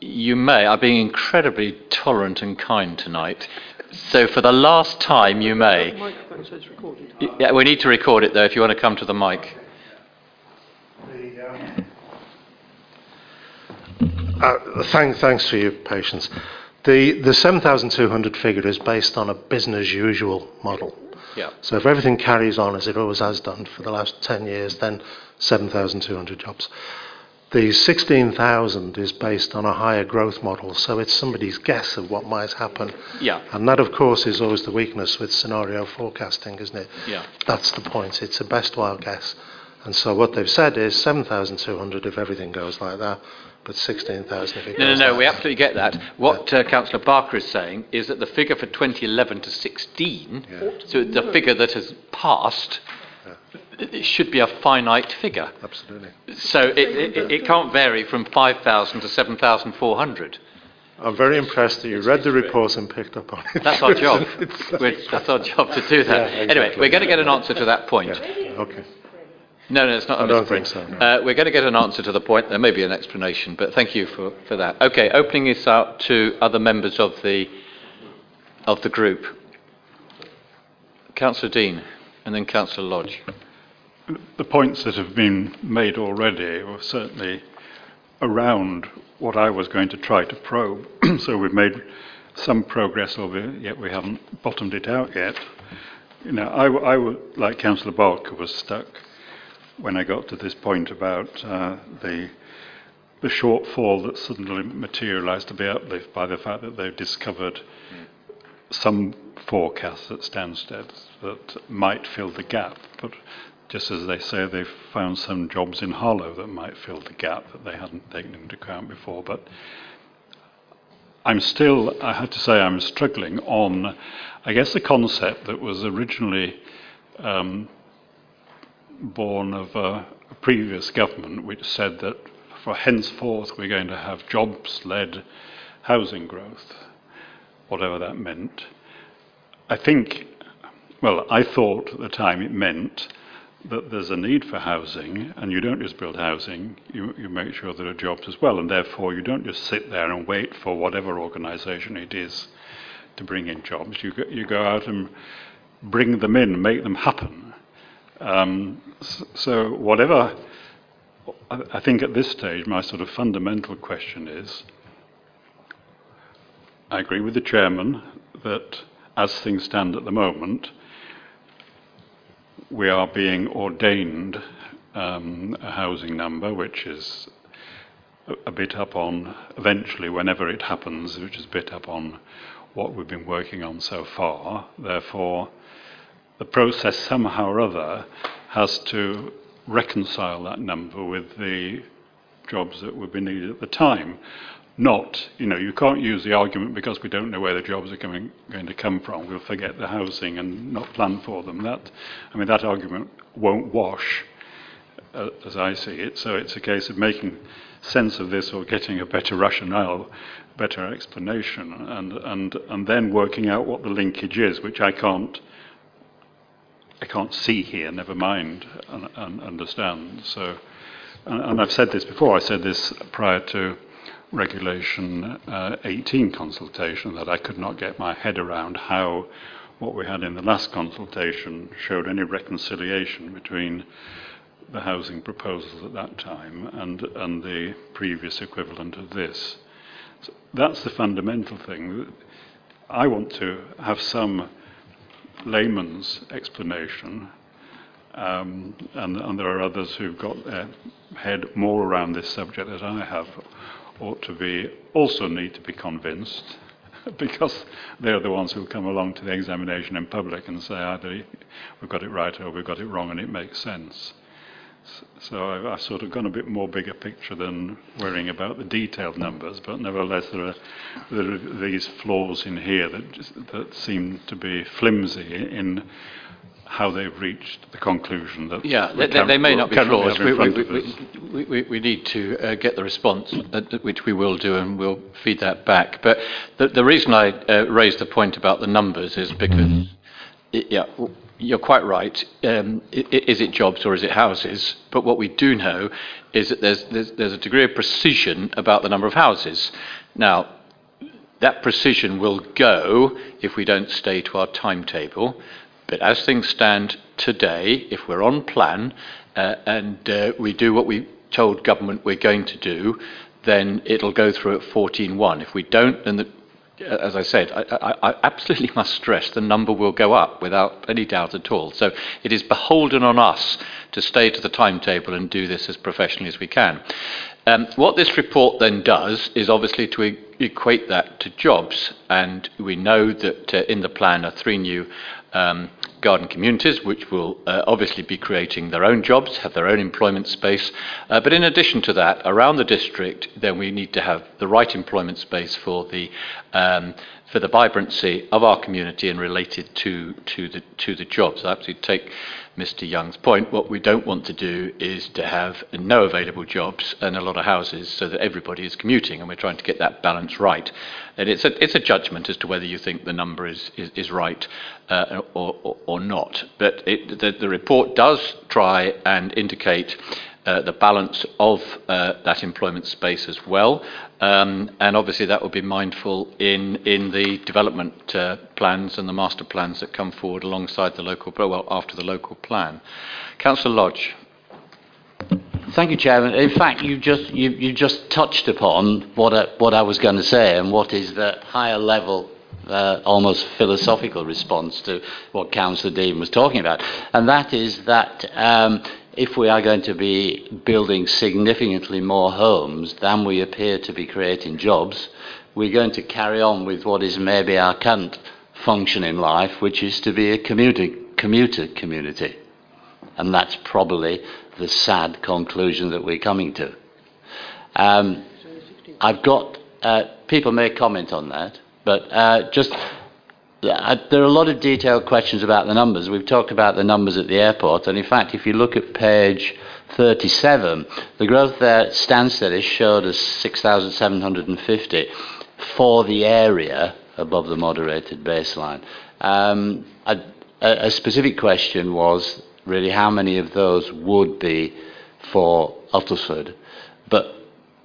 You may. I'm being incredibly tolerant and kind tonight. So for the last time, you The may. microphone says recorded. Yeah, we need to record it though. If you want to come to the mic. Uh, thank, thanks for your patience. The, the 7,200 figure is based on a business usual model. Yeah. So if everything carries on as it always has done for the last 10 years, then 7,200 jobs. The 16,000 is based on a higher growth model, so it's somebody's guess of what might happen. Yeah. And that, of course, is always the weakness with scenario forecasting, isn't it? Yeah. That's the point. It's a best wild guess. And so what they've said is 7,200 if everything goes like that, but 16,000 if it No, no, no. We absolutely get that. What uh, Councillor Barker is saying is that the figure for 2011 to 16, so the figure that has passed, it should be a finite figure. Absolutely. So it, it, it can't vary from 5,000 to 7,400. I'm very impressed that you read the report and picked up on it. That's our job. *laughs* We're, that's our job to do that. Yeah, Anyway, exactly. we're going to get an answer to that point. okay. No, no, it's not. I a don't misprint. think so, no. Uh, we're going to get an answer to the point. There may be an explanation, but thank you for, for that. Okay, opening this out to other members of the of the group. Councillor Dean, and then Councillor Lodge. The points that have been made already were certainly around what I was going to try to probe. *clears throat* so we've made some progress over it, yet we haven't bottomed it out yet. You know, I, w- I w- like Councillor Barker, was stuck when I got to this point about uh, the the shortfall that suddenly materialised to be uplift by the fact that they've discovered some forecasts at Stansted that might fill the gap, but just as they say, they've found some jobs in Harlow that might fill the gap that they hadn't taken into account before. But I'm still, I have to say, I'm struggling on, I guess, the concept that was originally um, born of a, previous government, which said that for henceforth we're going to have jobs-led housing growth, whatever that meant. I think, well, I thought at the time it meant that there's a need for housing, and you don't just build housing, you, you make sure there are jobs as well, and therefore you don't just sit there and wait for whatever organisation it is to bring in jobs. You you go out and bring them in, make them happen. Um, so whatever, I, think at this stage, my sort of fundamental question is, I agree with the chairman that as things stand at the moment, we are being ordained um, a housing number, which is a bit up on, eventually, whenever it happens, which is a bit up on what we've been working on so far. Therefore, the process somehow or other has to reconcile that number with the jobs that would be needed at the time. not, you know, you can't use the argument because we don't know where the jobs are coming, going to come from, we'll forget the housing and not plan for them. That, I mean, that argument won't wash, uh, as I see it. So it's a case of making sense of this or getting a better rationale, better explanation, and, and, and then working out what the linkage is, which I can't, I can't see here, never mind and, and understand. So, and, and I've said this before, I said this prior to Regulation uh, 18 consultation that I could not get my head around how what we had in the last consultation showed any reconciliation between the housing proposals at that time and, and the previous equivalent of this. So that's the fundamental thing. I want to have some layman's explanation, um, and, and there are others who've got their head more around this subject than I have ought to be also need to be convinced *laughs* because they're the ones who come along to the examination in public and say either we've got it right or we've got it wrong and it makes sense. So I've, I've sort of gone a bit more bigger picture than worrying about the detailed numbers, but nevertheless there are, there are these flaws in here that, just, that seem to be flimsy in how they've reached the conclusion that Yeah, they, they, they may not be flaws. We, we, we, we, we, we need to uh, get the response, uh, which we will do, and we'll feed that back. But the, the reason I uh, raised the point about the numbers is because, i yeah, w- you're quite right. Um, is it jobs or is it houses? But what we do know is that there's, there's, there's a degree of precision about the number of houses. Now, that precision will go if we don't stay to our timetable. But as things stand today, if we're on plan uh, and uh, we do what we told government we're going to do, then it'll go through at 14.1. If we don't, then the, as I said, I, I, I absolutely must stress the number will go up without any doubt at all. So it is beholden on us to stay to the timetable and do this as professionally as we can. Um, what this report then does is obviously to e- equate that to jobs, and we know that uh, in the plan are three new um, garden communities, which will uh, obviously be creating their own jobs, have their own employment space. Uh, but in addition to that, around the district, then we need to have the right employment space for the um, for the vibrancy of our community and related to to the to the jobs. I absolutely take Mr. Young's point. What we don't want to do is to have no available jobs and a lot of houses so that everybody is commuting, and we're trying to get that balance right. And it's a, it's a judgment as to whether you think the number is, is, is right uh, or, or, or not. But it, the, the report does try and indicate uh, the balance of uh, that employment space as well. Um, and obviously that will be mindful in, in the development uh, plans and the master plans that come forward alongside the local, well, after the local plan. Councillor Lodge. Thank you, Chairman. In fact, you just you, you just touched upon what I, what I was going to say, and what is the higher level, uh, almost philosophical response to what Councillor Dean was talking about, and that is that um, if we are going to be building significantly more homes than we appear to be creating jobs, we're going to carry on with what is maybe our current function in life, which is to be a commuter commuter community, and that's probably the sad conclusion that we're coming to. Um, I've got, uh, people may comment on that, but uh, just, there are a lot of detailed questions about the numbers. We've talked about the numbers at the airport, and in fact, if you look at page 37, the growth there at Stansted is showed as 6,750 for the area above the moderated baseline. Um, a, a specific question was really how many of those would be for Uttlesford. But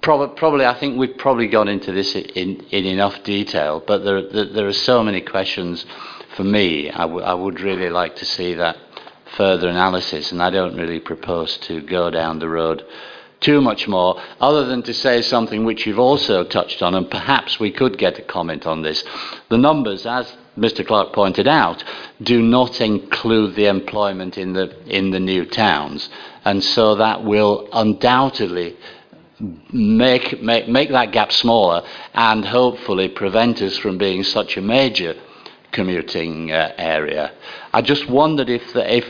prob- probably, I think we've probably gone into this in, in enough detail, but there, there, there are so many questions for me. I, w- I would really like to see that further analysis, and I don't really propose to go down the road too much more, other than to say something which you've also touched on, and perhaps we could get a comment on this. The numbers, as Mr. Clark pointed out, do not include the employment in the in the new towns, and so that will undoubtedly make make make that gap smaller, and hopefully prevent us from being such a major commuting uh, area. I just wondered if the, if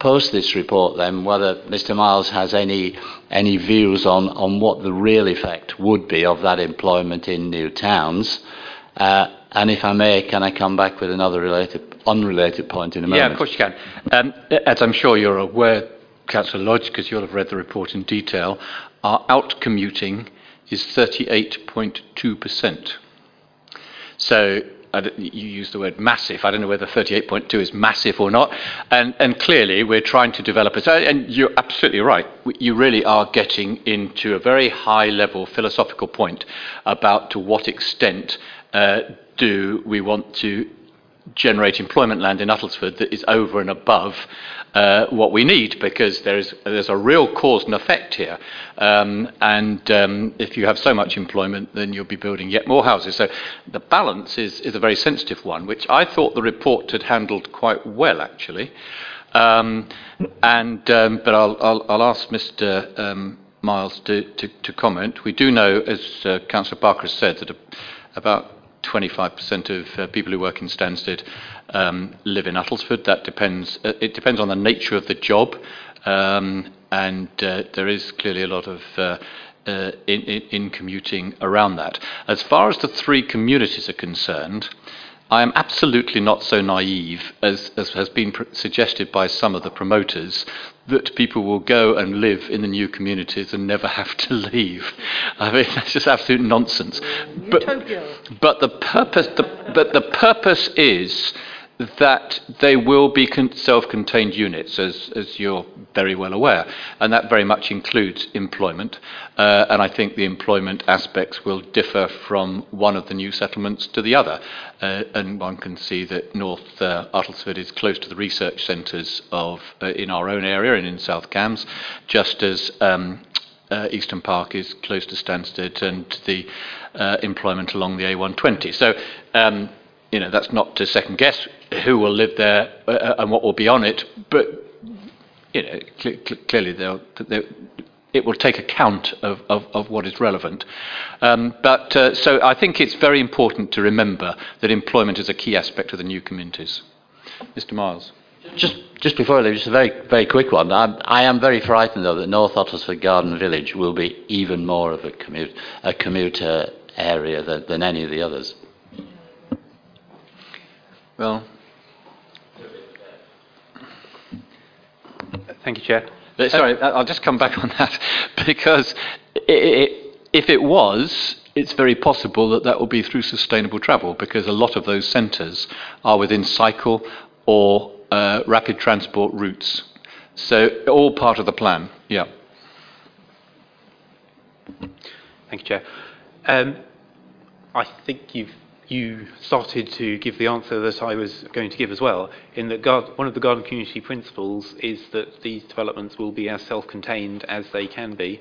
post this report then whether Mr Miles has any any views on, on what the real effect would be of that employment in new towns. Uh, and if I may, can I come back with another related, unrelated point in a moment? Yeah, of course you can. Um, as I'm sure you're aware, Councillor Lodge, because you'll have read the report in detail, our out commuting is 38.2%. So you use the word massive. I don't know whether 38.2 is massive or not. And, and clearly, we're trying to develop it. And you're absolutely right. You really are getting into a very high level philosophical point about to what extent uh, do we want to generate employment land in Uttlesford that is over and above uh, what we need because there's, there's a real cause and effect here. Um, and um, if you have so much employment, then you'll be building yet more houses. So the balance is, is a very sensitive one, which I thought the report had handled quite well, actually. Um, and, um, but I'll, I'll, I'll ask Mr. Um, Miles to, to, to comment. We do know, as uh, Councillor Barker has said, that about 25% of uh, people who work in Stansted um, live in Uttlesford. That depends. Uh, it depends on the nature of the job, um, and uh, there is clearly a lot of uh, uh, in, in, in, commuting around that. As far as the three communities are concerned, I am absolutely not so naive as, as has been pr- suggested by some of the promoters that people will go and live in the new communities and never have to leave. I mean, *laughs* that's just absolute nonsense. Oh, but, but the purpose, the, but the purpose is that they will be con- self-contained units, as, as you're very well aware, and that very much includes employment. Uh, and I think the employment aspects will differ from one of the new settlements to the other. Uh, and one can see that North uh, Uttlesford is close to the research centres uh, in our own area and in South Cambs, just as um, uh, Easton Park is close to Stansted and the uh, employment along the A120. So, um, you know, that's not to second guess who will live there uh, and what will be on it, but you know, cl- cl- clearly they'll, they'll, it will take account of, of, of what is relevant. Um, but uh, so I think it's very important to remember that employment is a key aspect of the new communities. Mr. Miles. Just, just before I leave, just a very, very quick one. I'm, I am very frightened, though, that North Uttlesford Garden Village will be even more of a, commute, a commuter area than, than any of the others. Well, Thank you, Chair. Uh, sorry, I'll just come back *laughs* on that because it, if it was, it's very possible that that will be through sustainable travel because a lot of those centres are within cycle or uh, rapid transport routes. So, all part of the plan, yeah. Thank you, Chair. Um, I think you've you started to give the answer that I was going to give as well. In that, one of the garden community principles is that these developments will be as self-contained as they can be,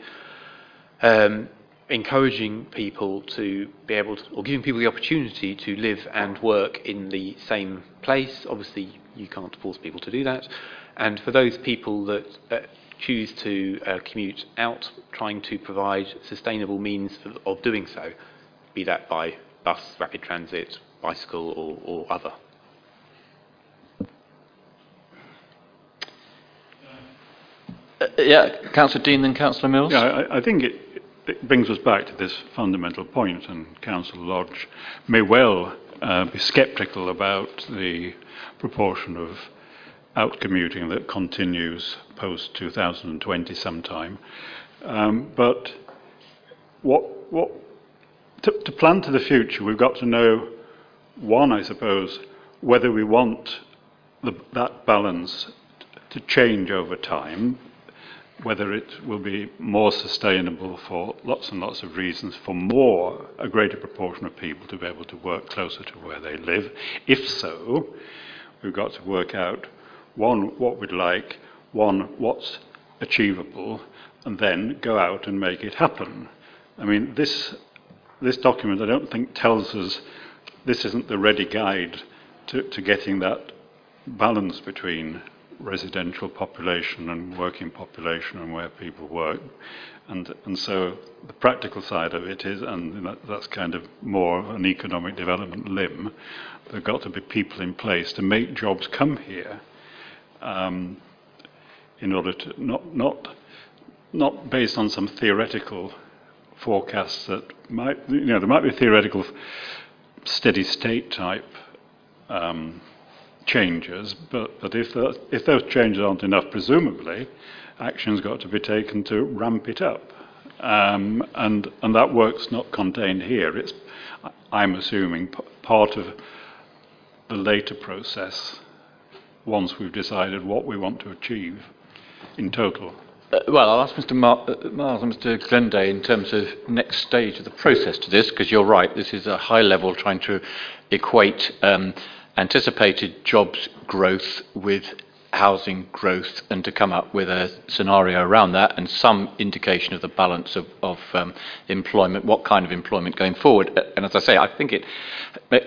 um, encouraging people to be able to, or giving people the opportunity to live and work in the same place. Obviously, you can't force people to do that, and for those people that uh, choose to uh, commute out, trying to provide sustainable means of, of doing so, be that by bus, rapid transit, bicycle, or, or other. Uh, yeah, Councillor Dean, then Councillor Mills. Yeah, I, I think it, it, brings us back to this fundamental point, and Councillor Lodge may well uh, be sceptical about the proportion of out commuting that continues post 2020 sometime. Um, but what what to, to plan to the future, we've got to know, one, I suppose, whether we want the, that balance to change over time, whether it will be more sustainable for lots and lots of reasons, for more, a greater proportion of people to be able to work closer to where they live. If so, we've got to work out, one, what we'd like, one, what's achievable, and then go out and make it happen. I mean, this this document, I don't think, tells us this isn't the ready guide to, to getting that balance between residential population and working population and where people work. And, and so the practical side of it is, and that, that's kind of more of an economic development limb, there have got to be people in place to make jobs come here. Um, in order to not not not based on some theoretical forecasts that might you know there might be theoretical steady state type um, changes, but, but if, if those changes aren't enough, presumably, action's got to be taken to ramp it up. Um, and, and that work's not contained here. It's, I'm assuming, p- part of the later process once we've decided what we want to achieve in total. Uh, well, I'll ask Mr. Mar- uh, Miles and Mr. Glenday in terms of next stage of the process to this, because you're right, this is a high level trying to equate um, anticipated jobs growth with housing growth and to come up with a scenario around that and some indication of the balance of, of um, employment, what kind of employment going forward. And as I say, I think it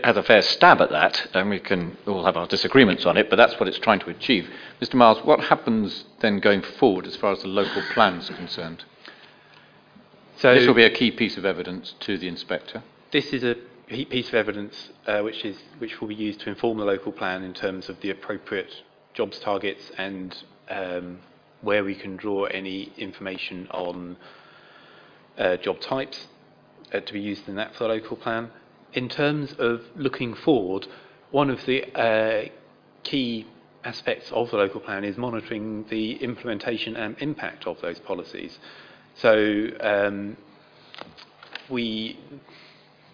has a fair stab at that, and we can all have our disagreements on it, but that's what it's trying to achieve. Mr. Miles, what happens then going forward as far as the local plans are concerned? So this will be a key piece of evidence to the inspector. this is a piece of evidence uh, which is which will be used to inform the local plan in terms of the appropriate jobs targets and um, where we can draw any information on uh, job types uh, to be used in that for the local plan. In terms of looking forward, one of the uh, key aspects of the local plan is monitoring the implementation and impact of those policies. So um, we,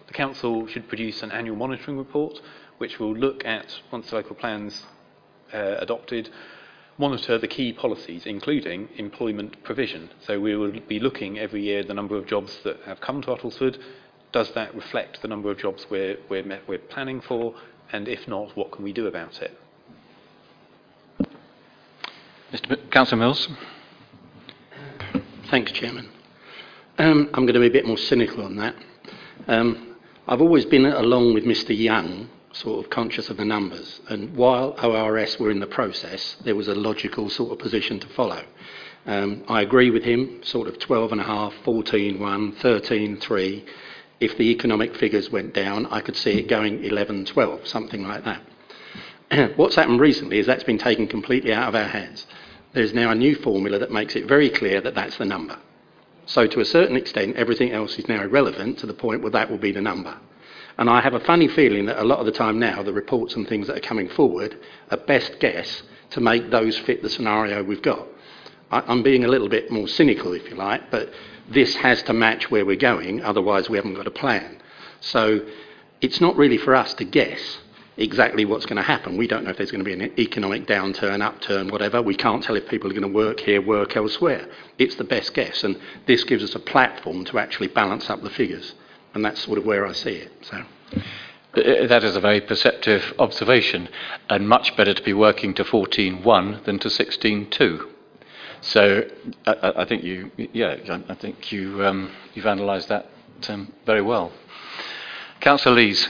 the council should produce an annual monitoring report, which will look at once the local plans uh, adopted, monitor the key policies, including employment provision. So we will be looking every year the number of jobs that have come to Uttlesford. Does that reflect the number of jobs we're, we're, me- we're planning for? And if not, what can we do about it? Mr. Mi- Councillor Mills? Thanks, Chairman. Um, I'm going to be a bit more cynical on that. Um, I've always been along with Mr. Young, sort of conscious of the numbers, and while ORS were in the process, there was a logical sort of position to follow. Um, I agree with him, sort of 12.5, 14, 1, 13, 3. If the economic figures went down, I could see it going 11, 12, something like that. *clears throat* What's happened recently is that's been taken completely out of our hands. There's now a new formula that makes it very clear that that's the number. So, to a certain extent, everything else is now irrelevant to the point where that will be the number. And I have a funny feeling that a lot of the time now, the reports and things that are coming forward are best guess to make those fit the scenario we've got. I, I'm being a little bit more cynical, if you like, but this has to match where we're going, otherwise, we haven't got a plan. So, it's not really for us to guess exactly what's going to happen. We don't know if there's going to be an economic downturn, upturn, whatever. We can't tell if people are going to work here, work elsewhere. It's the best guess, and this gives us a platform to actually balance up the figures, and that's sort of where I see it. So. That is a very perceptive observation, and much better to be working to 14.1 than to 16.2. So I, I- I think you, yeah, I- I think you, um, you've analysed that um, very well. Councillor Lees.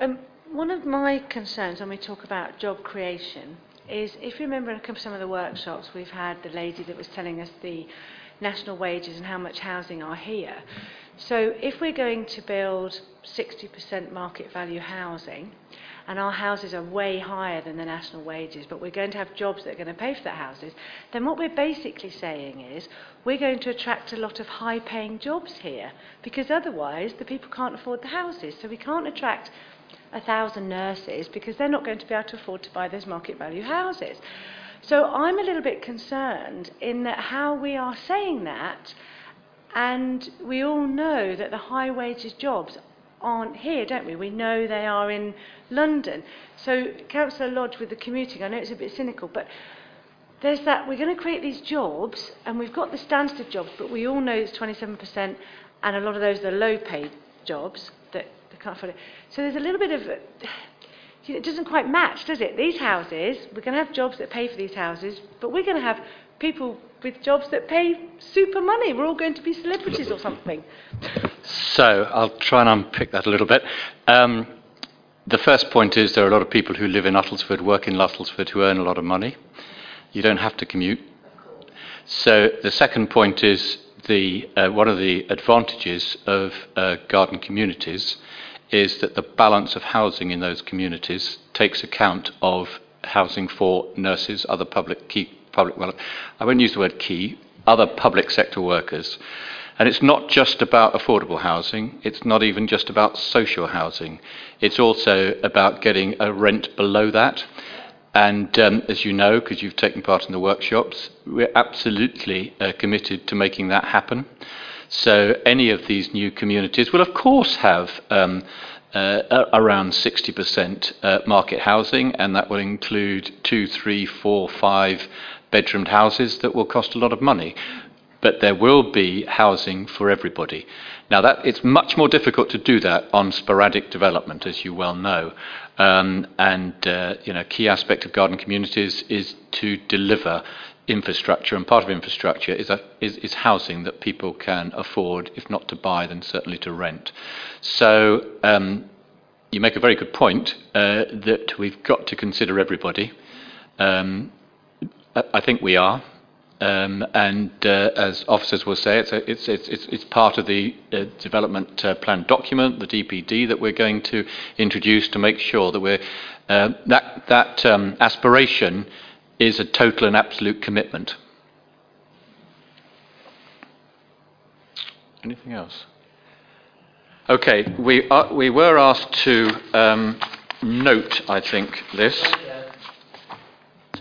Um, one of my concerns when we talk about job creation is if you remember in some of the workshops we've had the lady that was telling us the national wages and how much housing are here. So if we're going to build 60% market value housing and our houses are way higher than the national wages, but we're going to have jobs that are going to pay for that houses, then what we're basically saying is we're going to attract a lot of high paying jobs here because otherwise the people can't afford the houses. So we can't attract a thousand nurses because they're not going to be able to afford to buy those market value houses. So I'm a little bit concerned in that how we are saying that, and we all know that the high wages jobs aren't here, don't we? We know they are in London. So Councillor Lodge with the commuting, I know it's a bit cynical, but there's that we're going to create these jobs, and we've got the Stansted jobs, but we all know it's 27%, and a lot of those are low paid jobs that they can't afford it. So there's a little bit of. It doesn't quite match, does it? These houses, we're going to have jobs that pay for these houses, but we're going to have people with jobs that pay super money. We're all going to be celebrities or something. So I'll try and unpick that a little bit. Um, the first point is there are a lot of people who live in Uttlesford, work in Uttlesford, who earn a lot of money. You don't have to commute. So the second point is the uh, one of the advantages of uh, garden communities is that the balance of housing in those communities takes account of housing for nurses, other public key public, well, I won't use the word key, other public sector workers. And it's not just about affordable housing, it's not even just about social housing, it's also about getting a rent below that. And um, as you know, because you've taken part in the workshops, we're absolutely uh, committed to making that happen. So any of these new communities will, of course, have um, uh, around 60% uh, market housing, and that will include two, three, four, five bedroomed houses that will cost a lot of money. But there will be housing for everybody. Now, that, it's much more difficult to do that on sporadic development, as you well know. Um, and uh, you know, key aspect of garden communities is to deliver infrastructure, and part of infrastructure is, a, is, is, housing that people can afford, if not to buy, then certainly to rent. So um, you make a very good point uh, that we've got to consider everybody. Um, I think we are. Um, and uh, as officers will say, it's, a, it's, it's, it's, part of the uh, development uh, plan document, the DPD, that we're going to introduce to make sure that uh, that, that um, aspiration is a total and absolute commitment. Anything else? Okay, we, are, we were asked to um, note, I think, this.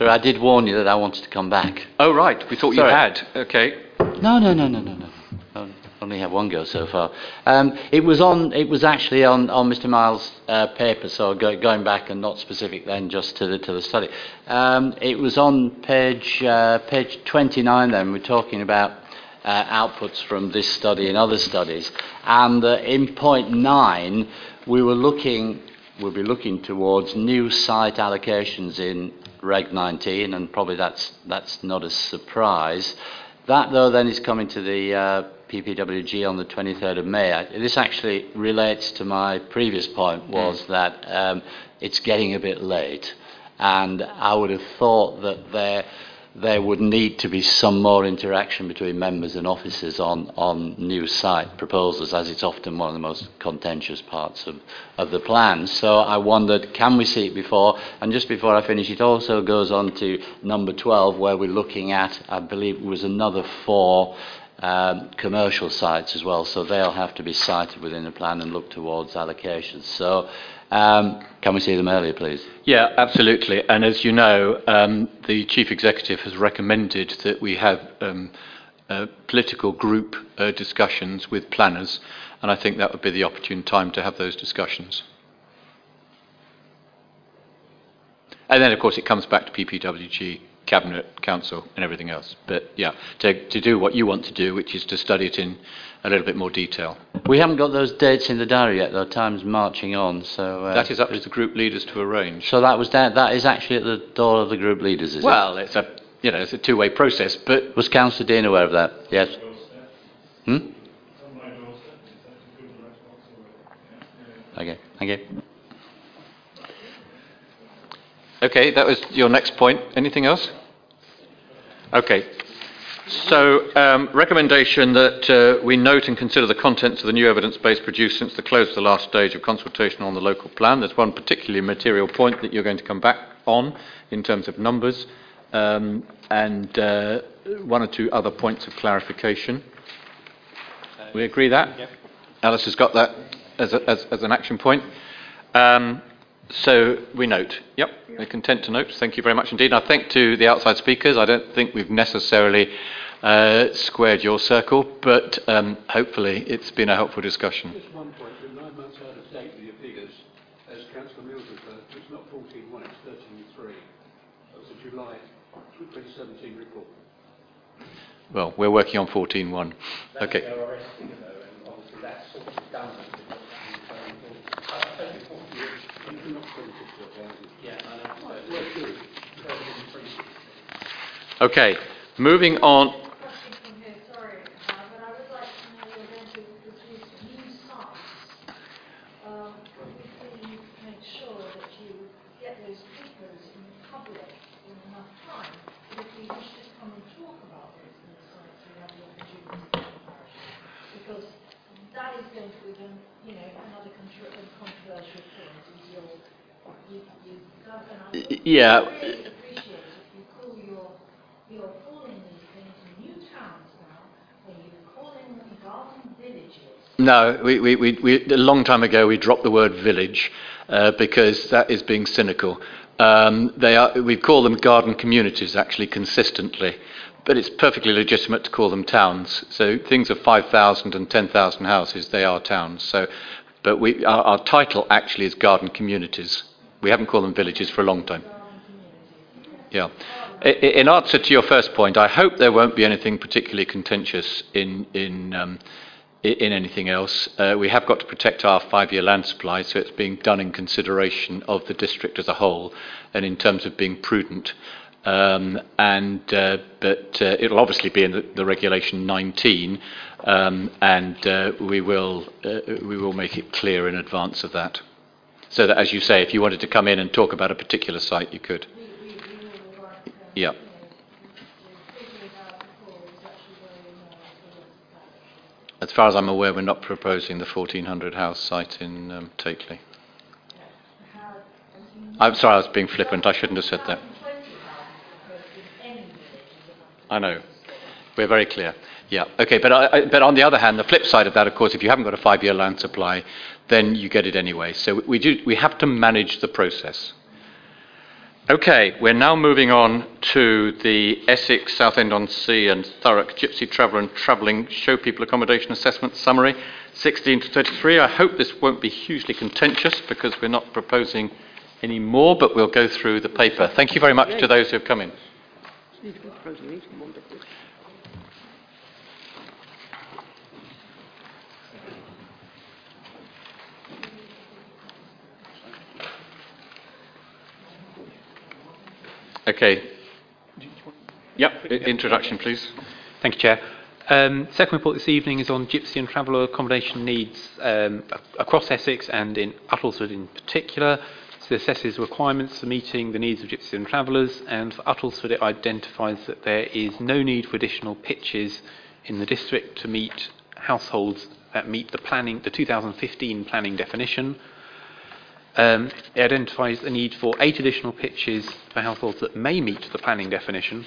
So I did warn you that I wanted to come back. Oh, right. We thought Sorry. you had. Okay. No, no, no, no, no, no. I only have one go so far. Um, it was on. It was actually on, on Mr. Miles' uh, paper. So go, going back and not specific then, just to the to the study. Um, it was on page uh, page 29. Then we're talking about uh, outputs from this study and other studies. And uh, in point nine, we were looking. We'll be looking towards new site allocations in Reg 19, and probably that's, that's not a surprise. That, though, then is coming to the uh, PPWG on the 23rd of May. This actually relates to my previous point, was mm. that um, it's getting a bit late, and I would have thought that there there would need to be some more interaction between members and officers on, on new site proposals, as it's often one of the most contentious parts of, of the plan. So I wondered, can we see it before? And just before I finish, it also goes on to number 12, where we're looking at, I believe it was another four um, commercial sites as well, so they'll have to be cited within the plan and look towards allocations. So um, can we see them earlier, please? Yeah, absolutely. And as you know, um, the chief executive has recommended that we have um, uh, political group uh, discussions with planners, and I think that would be the opportune time to have those discussions. And then, of course, it comes back to PPWG, Cabinet, Council, and everything else. But yeah, to, to do what you want to do, which is to study it in a little bit more detail. We haven't got those dates in the diary yet, though. Time's marching on, so uh, that is up to the group leaders to arrange. So that was that. That is actually at the door of the group leaders, is well, it? Well, it's a you know it's a two-way process. But was Councillor Dean aware of that? Yes. Hmm. Okay. Thank you. Okay, that was your next point. Anything else? Okay. So, um, recommendation that uh, we note and consider the contents of the new evidence base produced since the close of the last stage of consultation on the local plan. There's one particularly material point that you're going to come back on in terms of numbers, um, and uh, one or two other points of clarification. We agree that? Yep. Alice has got that as, a, as, as an action point. Um, so we note. Yep, we're content to note. Thank you very much indeed. And I thank to the outside speakers. I don't think we've necessarily uh, squared your circle, but um, hopefully it's been a helpful discussion. Just one point. You're nine months out of date with your figures. As Councillor Mills referred to, it's not 14.1, it's 13.3. That's a July 2017 report. Well, we're working on 14.1. Okay. Okay, moving on. Yeah. No, we, we, we, we, a long time ago we dropped the word village uh, because that is being cynical. Um, they are, we call them garden communities actually consistently, but it's perfectly legitimate to call them towns. So things of 5,000 and 10,000 houses, they are towns. So, but we, our, our title actually is garden communities. We haven't called them villages for a long time. Yeah. In answer to your first point, I hope there won't be anything particularly contentious in, in, um, in anything else. Uh, we have got to protect our five-year land supply, so it's being done in consideration of the district as a whole and in terms of being prudent. Um, and uh, but uh, it'll obviously be in the, the regulation 19, um, and uh, we will uh, we will make it clear in advance of that, so that as you say, if you wanted to come in and talk about a particular site, you could. Yeah. As far as I'm aware, we're not proposing the 1400 house site in um, Takeley. I'm sorry, I was being flippant. I shouldn't have said that. I know. We're very clear. Yeah. Okay. But, I, but on the other hand, the flip side of that, of course, if you haven't got a five-year land supply, then you get it anyway. So we do. We have to manage the process. Okay, we're now moving on to the Essex, Southend-on-Sea and Thurrock Gypsy Traveller and Travelling Show People Accommodation Assessment Summary, 16 to 33. I hope this won't be hugely contentious because we're not proposing any more, but we'll go through the paper. Thank you very much to those who have come in. Okay. Yep, introduction, please. Thank you, Chair. Um, second report this evening is on gypsy and traveller accommodation needs um, across Essex and in Uttlesford in particular. So it assesses requirements for meeting the needs of gypsies and travellers, and for Uttlesford it identifies that there is no need for additional pitches in the district to meet households that meet the planning, the 2015 planning definition. Um, it identifies a need for eight additional pitches for households that may meet the planning definition,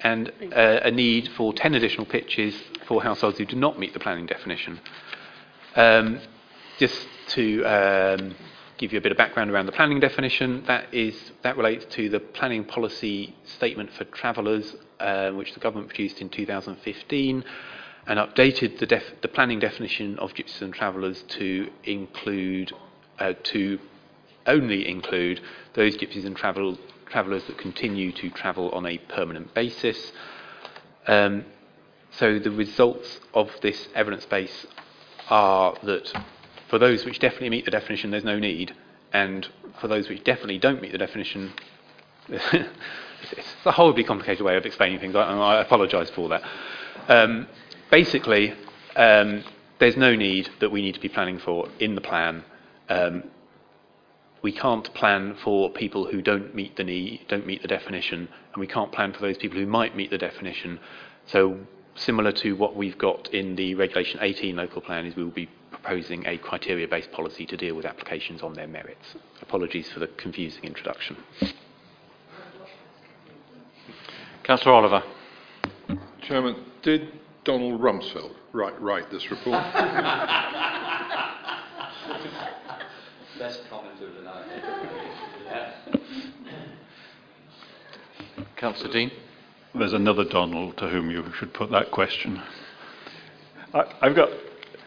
and uh, a need for 10 additional pitches for households who do not meet the planning definition. Um, just to um, give you a bit of background around the planning definition, that is that relates to the planning policy statement for travellers, uh, which the government produced in 2015, and updated the, def- the planning definition of gypsies and travellers to include uh, to only include those gypsies and travel, travellers that continue to travel on a permanent basis. Um, so the results of this evidence base are that for those which definitely meet the definition, there's no need, and for those which definitely don't meet the definition, *laughs* it's a horribly complicated way of explaining things, and I apologise for that. Um, basically, um, there's no need that we need to be planning for in the plan. Um, we can't plan for people who don't meet the need, don't meet the definition, and we can't plan for those people who might meet the definition. So, similar to what we've got in the Regulation 18 local plan, is we will be proposing a criteria-based policy to deal with applications on their merits. Apologies for the confusing introduction. Councillor Oliver. Chairman, did Donald Rumsfeld write, write this report? *laughs* Best commenter of the night. Councillor Dean. There's another Donald to whom you should put that question. I, I've got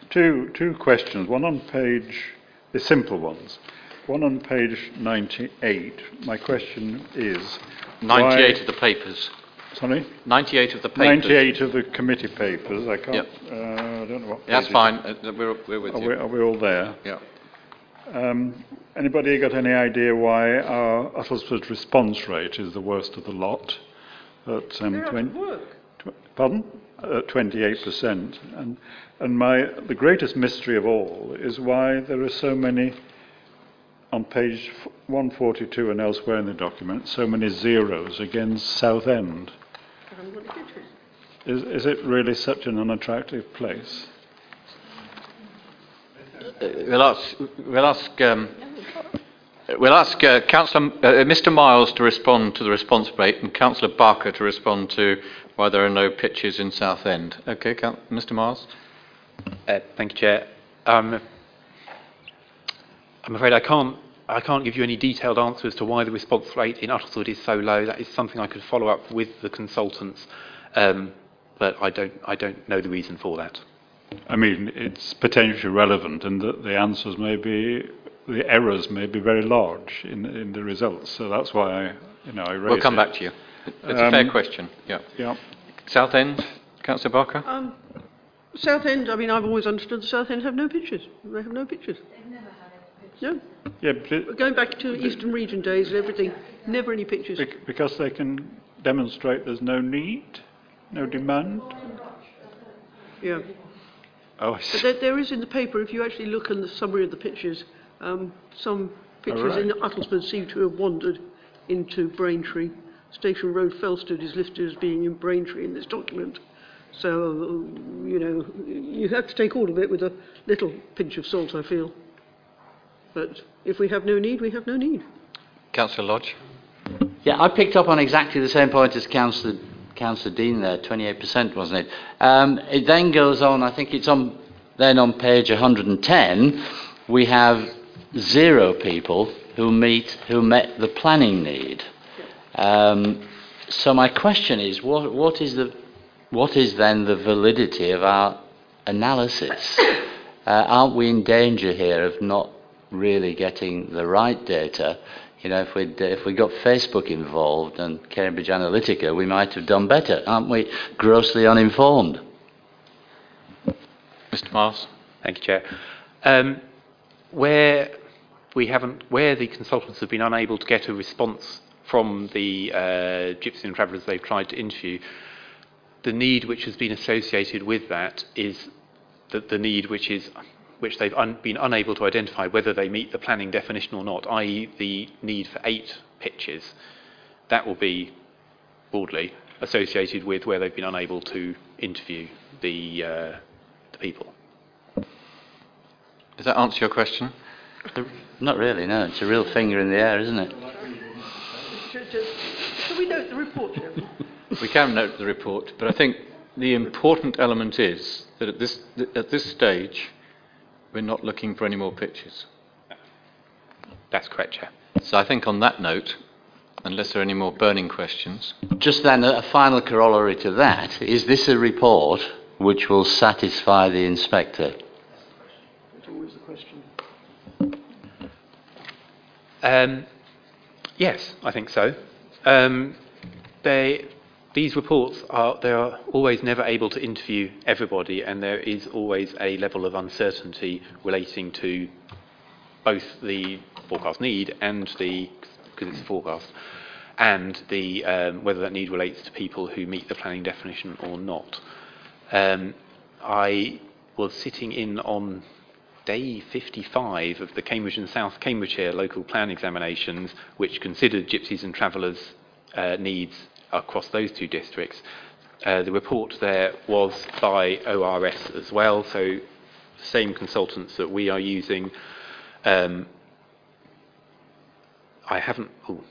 two, two questions, one on page, the simple ones. One on page 98. My question is 98 why- of the papers. Sorry? 98 of the papers. 98 of the committee papers. I can't. Yep. Uh, I don't know what. That's fine. Uh, We're, we're with Are you. we, are we all there? Yeah. Um, anybody got any idea why our Uttlesford response rate is the worst of the lot? At um, twen- tw- pardon? At 28%. And, and my, the greatest mystery of all is why there are so many, on page 142 and elsewhere in the document, so many zeros against Southend. Is, is it really such an unattractive place? Uh, We'll ask, we'll ask, um, we'll ask uh, Councillor, uh, Mr Miles to respond to the response rate and Councillor Barker to respond to why there are no pitches in Southend. Okay, Mr Miles? Uh, Thank you, Chair. Um, I'm afraid I can't. I can't give you any detailed answer as to why the response rate in Uttlesford is so low. That is something I could follow up with the consultants, um, but I don't. I don't know the reason for that. I mean, it's potentially relevant and that the answers may be, the errors may be very large in, in the results. So that's why I, you know, I raised We'll come it. back to you. It's a fair Um, question. Yeah. Yeah. Southend, Councillor Barker? Um, Southend, I mean, I've always understood the Southend have no pitches. They have no pitches. They've never had any pitches. Yeah, but it- Going back to Eastern Region days and everything, never any pitches. because they can demonstrate there's no need, no demand. Yeah. Oh, I But there, there is in the paper, if you actually look in the summary of the pitches, um, some pitches in Uttlesford seem to have wandered into Braintree. Station Road Felsted is listed as being in Braintree in this document. So, you know, you have to take all of it with a little pinch of salt, I feel. But if we have no need, we have no need. Councillor Lodge? Yeah, I picked up on exactly the same point as Councillor, Councillor Dean there, 28%, wasn't it? Um, it then goes on, I think it's on, then on page 110, we have zero people who meet, who met the planning need. Um, so my question is, what, what is the, what is then the validity of our analysis? *coughs* Uh, aren't we in danger here of not really getting the right data? You know, if we if we got Facebook involved and Cambridge Analytica, we might have done better. Aren't we grossly uninformed? Mr Miles? Thank you, Chair. Um, where we haven't, where the consultants have been unable to get a response from the uh, gypsy and travellers they've tried to interview, the need which has been associated with that is the, the need which is which they've un, been unable to identify whether they meet the planning definition or not, i.e., the need for eight pitches. That will be broadly associated with where they've been unable to interview the uh, the people. Does that answer your question? Not really. No, it's a real finger in the air, isn't it? Shall we note the report, Chairman? *laughs* We can note the report, but I think the important element is that at this, at this stage, we're not looking for any more pitches. That's correct, Chair. So I think on that note, unless there are any more burning questions, Just then, a, a final corollary to that is this a report which will satisfy the inspector? That's always the question. Um, yes, I think so. Um, they, these reports are they are always never able to interview everybody, and there is always a level of uncertainty relating to both the forecast need and the because it's a forecast, and the um, whether that need relates to people who meet the planning definition or not. Um, I was sitting in on day 55 of the Cambridge and South Cambridgeshire local plan examinations, which considered gypsies and travellers' uh, needs across those two districts. Uh, the report there was by ORS as well, so same consultants that we are using. Um, I haven't. Oh,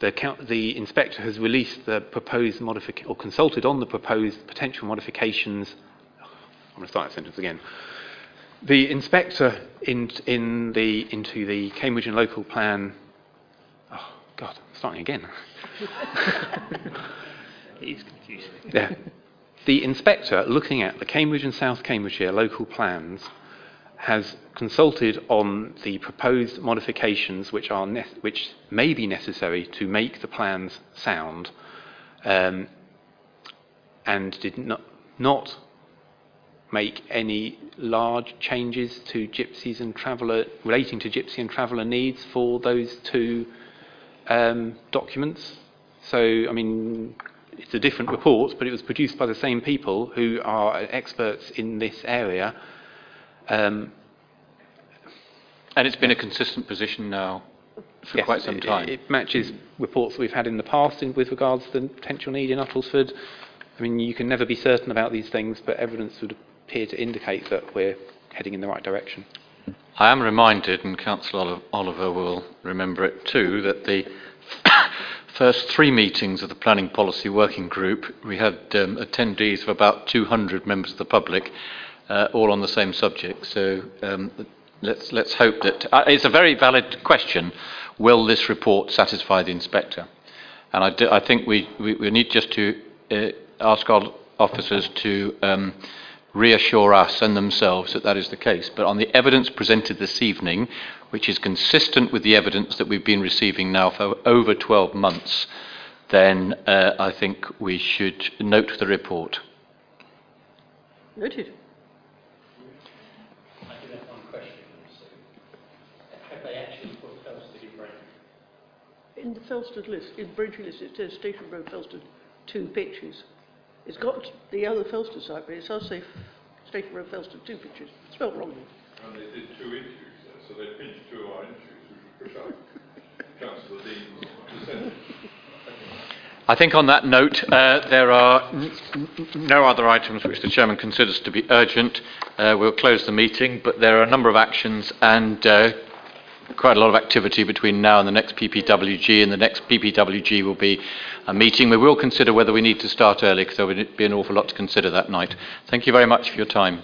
the, the inspector has released the proposed modification or consulted on the proposed potential modifications. I'm going to start that sentence again. The inspector in, in the, into the Cambridge and local plan. God, starting again. *laughs* He's confusing. Yeah. The inspector, looking at the Cambridge and South Cambridgeshire local plans, has consulted on the proposed modifications which, are ne- which may be necessary to make the plans sound, um, and did not, not make any large changes to gypsies and traveller relating to gypsy and traveller needs for those two um, documents. So, I mean, it's a different report, but it was produced by the same people who are experts in this area. Um, and it's been a consistent position now for yes, quite some it- time. It, matches reports that we've had in the past in, with regards to the potential need in Uttlesford. I mean, you can never be certain about these things, but evidence would appear to indicate that we're heading in the right direction. I am reminded, and Councillor Oliver will remember it too, that the *coughs* first three meetings of the Planning Policy Working Group, we had um, attendees of about 200 members of the public, uh, all on the same subject. So um, let's, let's hope that. Uh, it's a very valid question. Will this report satisfy the inspector? And I, do, I think we, we, we need just to uh, ask our officers to um, reassure us and themselves that that is the case. But on the evidence presented this evening, which is consistent with the evidence that we've been receiving now for over 12 months, then uh, I think we should note the report. Noted. I do have one question so have they actually put Felsted in the Felsted list, in the Braintree list, it says Station Road Felsted, two pitches. It's got the other Felsted site, but it's does say Station Road Felsted, two pitches. Spelled wrongly. And they did two interviews there, so they pinched two of our interviews, which would *laughs* up Councillor Dean's percentage. I think on that note, uh, there are n- n- no other items which the chairman considers to be urgent. Uh, we'll close the meeting, but there are a number of actions and uh, quite a lot of activity between now and the next PPWG, and the next PPWG will be a meeting. We will consider whether we need to start early because there will be an awful lot to consider that night. Thank you very much for your time.